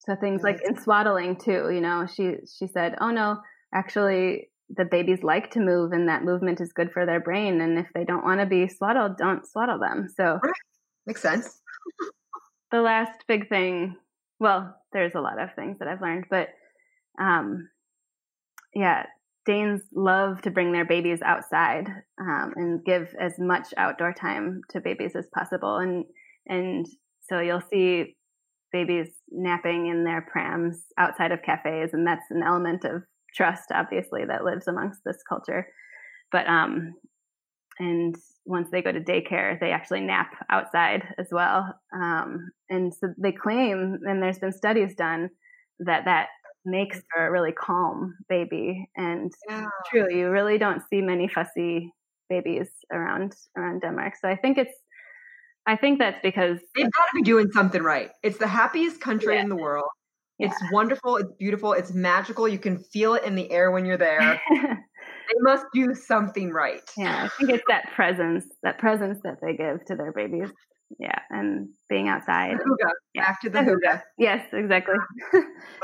so things like in swaddling too. You know, she she said, "Oh no, actually, the babies like to move, and that movement is good for their brain. And if they don't want to be swaddled, don't swaddle them." So Makes sense. (laughs) the last big thing, well, there's a lot of things that I've learned, but um, yeah, Danes love to bring their babies outside um, and give as much outdoor time to babies as possible, and and so you'll see babies napping in their prams outside of cafes, and that's an element of trust, obviously, that lives amongst this culture. But um, and once they go to daycare, they actually nap outside as well. Um, and so they claim, and there's been studies done that that makes for a really calm baby. And Yeah. true, you really don't see many fussy babies around around Denmark. So I think it's, I think that's because They've got to be doing something right. It's the happiest country Yeah. in the world. Yeah. It's wonderful. It's beautiful. It's magical. You can feel it in the air when you're there. (laughs) they must do something right. yeah, I think it's that presence, that presence that they give to their babies. Yeah, and being outside. The. Yeah. Back to the The. Yes, exactly. (laughs)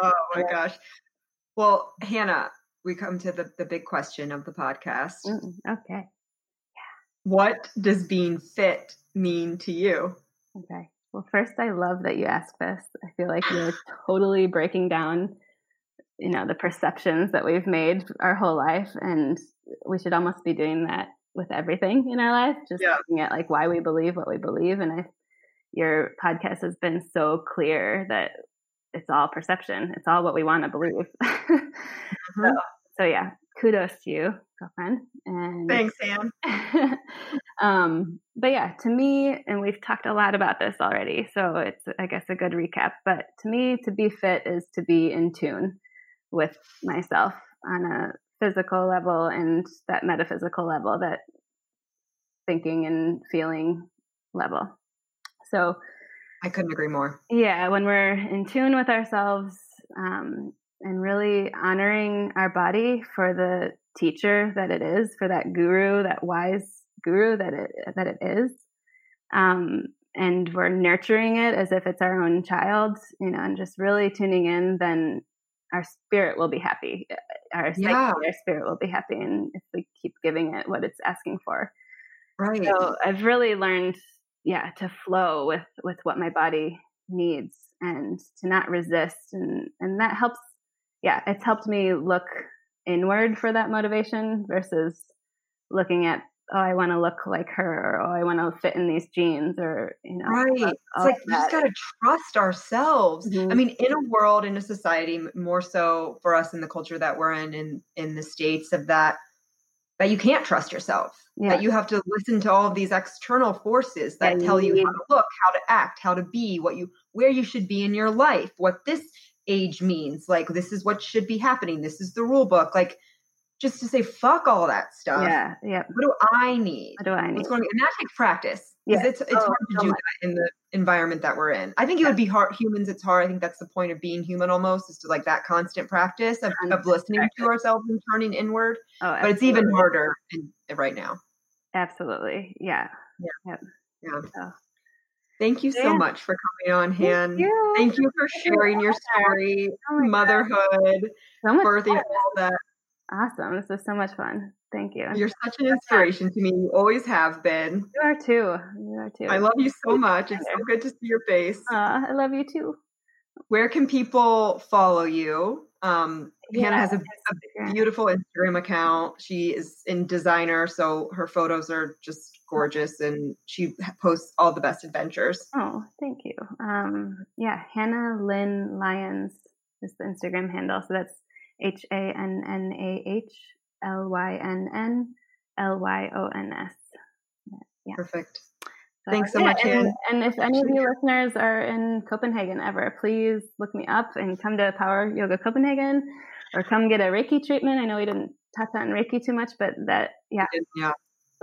Oh my Yeah. gosh. Well, Hannah, we come to the, the big question of the podcast. Mm, okay. What does being fit mean to you? Okay. Well, first, I love that you asked this. I feel like you're totally breaking down, you know, the perceptions that we've made our whole life, and we should almost be doing that with everything in our life. Just Yeah. looking at like why we believe what we believe, and I, your podcast has been so clear that it's all perception. It's all what we want to believe. (laughs) mm-hmm. so, so yeah, kudos to you, girlfriend. And thanks, sam (laughs) um, but yeah, to me, and we've talked a lot about this already, so it's I guess a good recap. But to me, to be fit is to be in tune with myself on a physical level and that metaphysical level, that thinking and feeling level. So I couldn't agree more. Yeah, when we're in tune with ourselves um, and really honoring our body for the teacher that it is, for that guru, that wise guru that it that it is, um, and we're nurturing it as if it's our own child, you know, and just really tuning in, then our spirit will be happy. Eh, eh, our psyche, yeah. our spirit will be happy, and if we keep giving it what it's asking for. Right. So I've really learned yeah to flow with with what my body needs and to not resist and and that helps yeah it's helped me look inward for that motivation versus looking at oh i want to look like her or oh i want to fit in these jeans or you know right it's like we just got to trust ourselves mm-hmm. i mean in a world in a society more so for us in the culture that we're in in in the states of that that you can't trust yourself yeah. that you have to listen to all of these external forces that tell you how to look how to act how to be what you where you should be in your life what this age means like this is what should be happening this is the rule book like just to say fuck all that stuff yeah yeah what do i need what do i need What's going on? and that takes practice yeah. it's it's oh, hard to so do much. that in the environment that we're in i think it would be hard humans it's hard i think that's the point of being human almost is to like that constant practice of, of listening practice. to ourselves and turning inward oh, but it's even harder in, right now Absolutely. Yeah. Yeah. Yeah. So. Thank you so yeah. much for coming on, Han. Thank you, Thank you for sharing your story, oh motherhood, so birthing, all that. Awesome. This is so much fun. Thank you. You're such an inspiration to me. You always have been. You are too. You are too. I love you so much. It's so good to see your face. Uh, I love you too. Where can people follow you? Um, yeah, Hannah has a, a, beautiful Instagram account. She is in designer, so her photos are just gorgeous, and she posts all the best adventures. Oh, thank you. Um, yeah, Hannah Lynn Lyons is the Instagram handle. So that's H A N N A H L Y N N L Y O N S. Yeah. Perfect. So, Thanks so yeah, much, and, and, if any of you listeners are in Copenhagen ever, please look me up and come to Power Yoga Copenhagen or come get a Reiki treatment. I know we didn't touch on Reiki too much, but that, yeah. Yeah.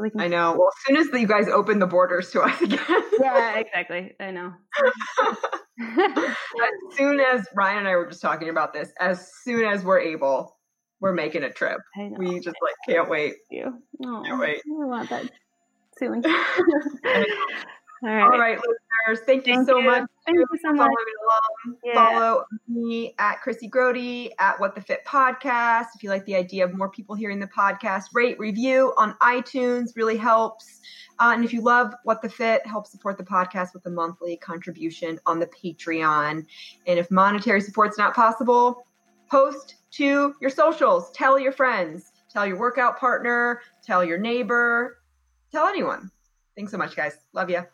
We can, I know. Well, as soon as you guys open the borders to us again. yeah, exactly. I know. (laughs) as soon as Ryan and I were just talking about this, as soon as we're able, we're making a trip. We just like can't wait. You. Can't wait. I want that soon. (laughs) (laughs) All right. All right, listeners. Thank you so you. much. Thank you so much. Yeah. Follow me at Chrissy Grody at What the Fit Podcast. If you like the idea of more people hearing the podcast, rate, review on iTunes really helps. Uh, and if you love What the Fit, help support the podcast with a monthly contribution on the Patreon. And if monetary support's not possible, post to your socials. Tell your friends. Tell your workout partner. Tell your neighbor tell anyone. Thanks so much, guys. Love you.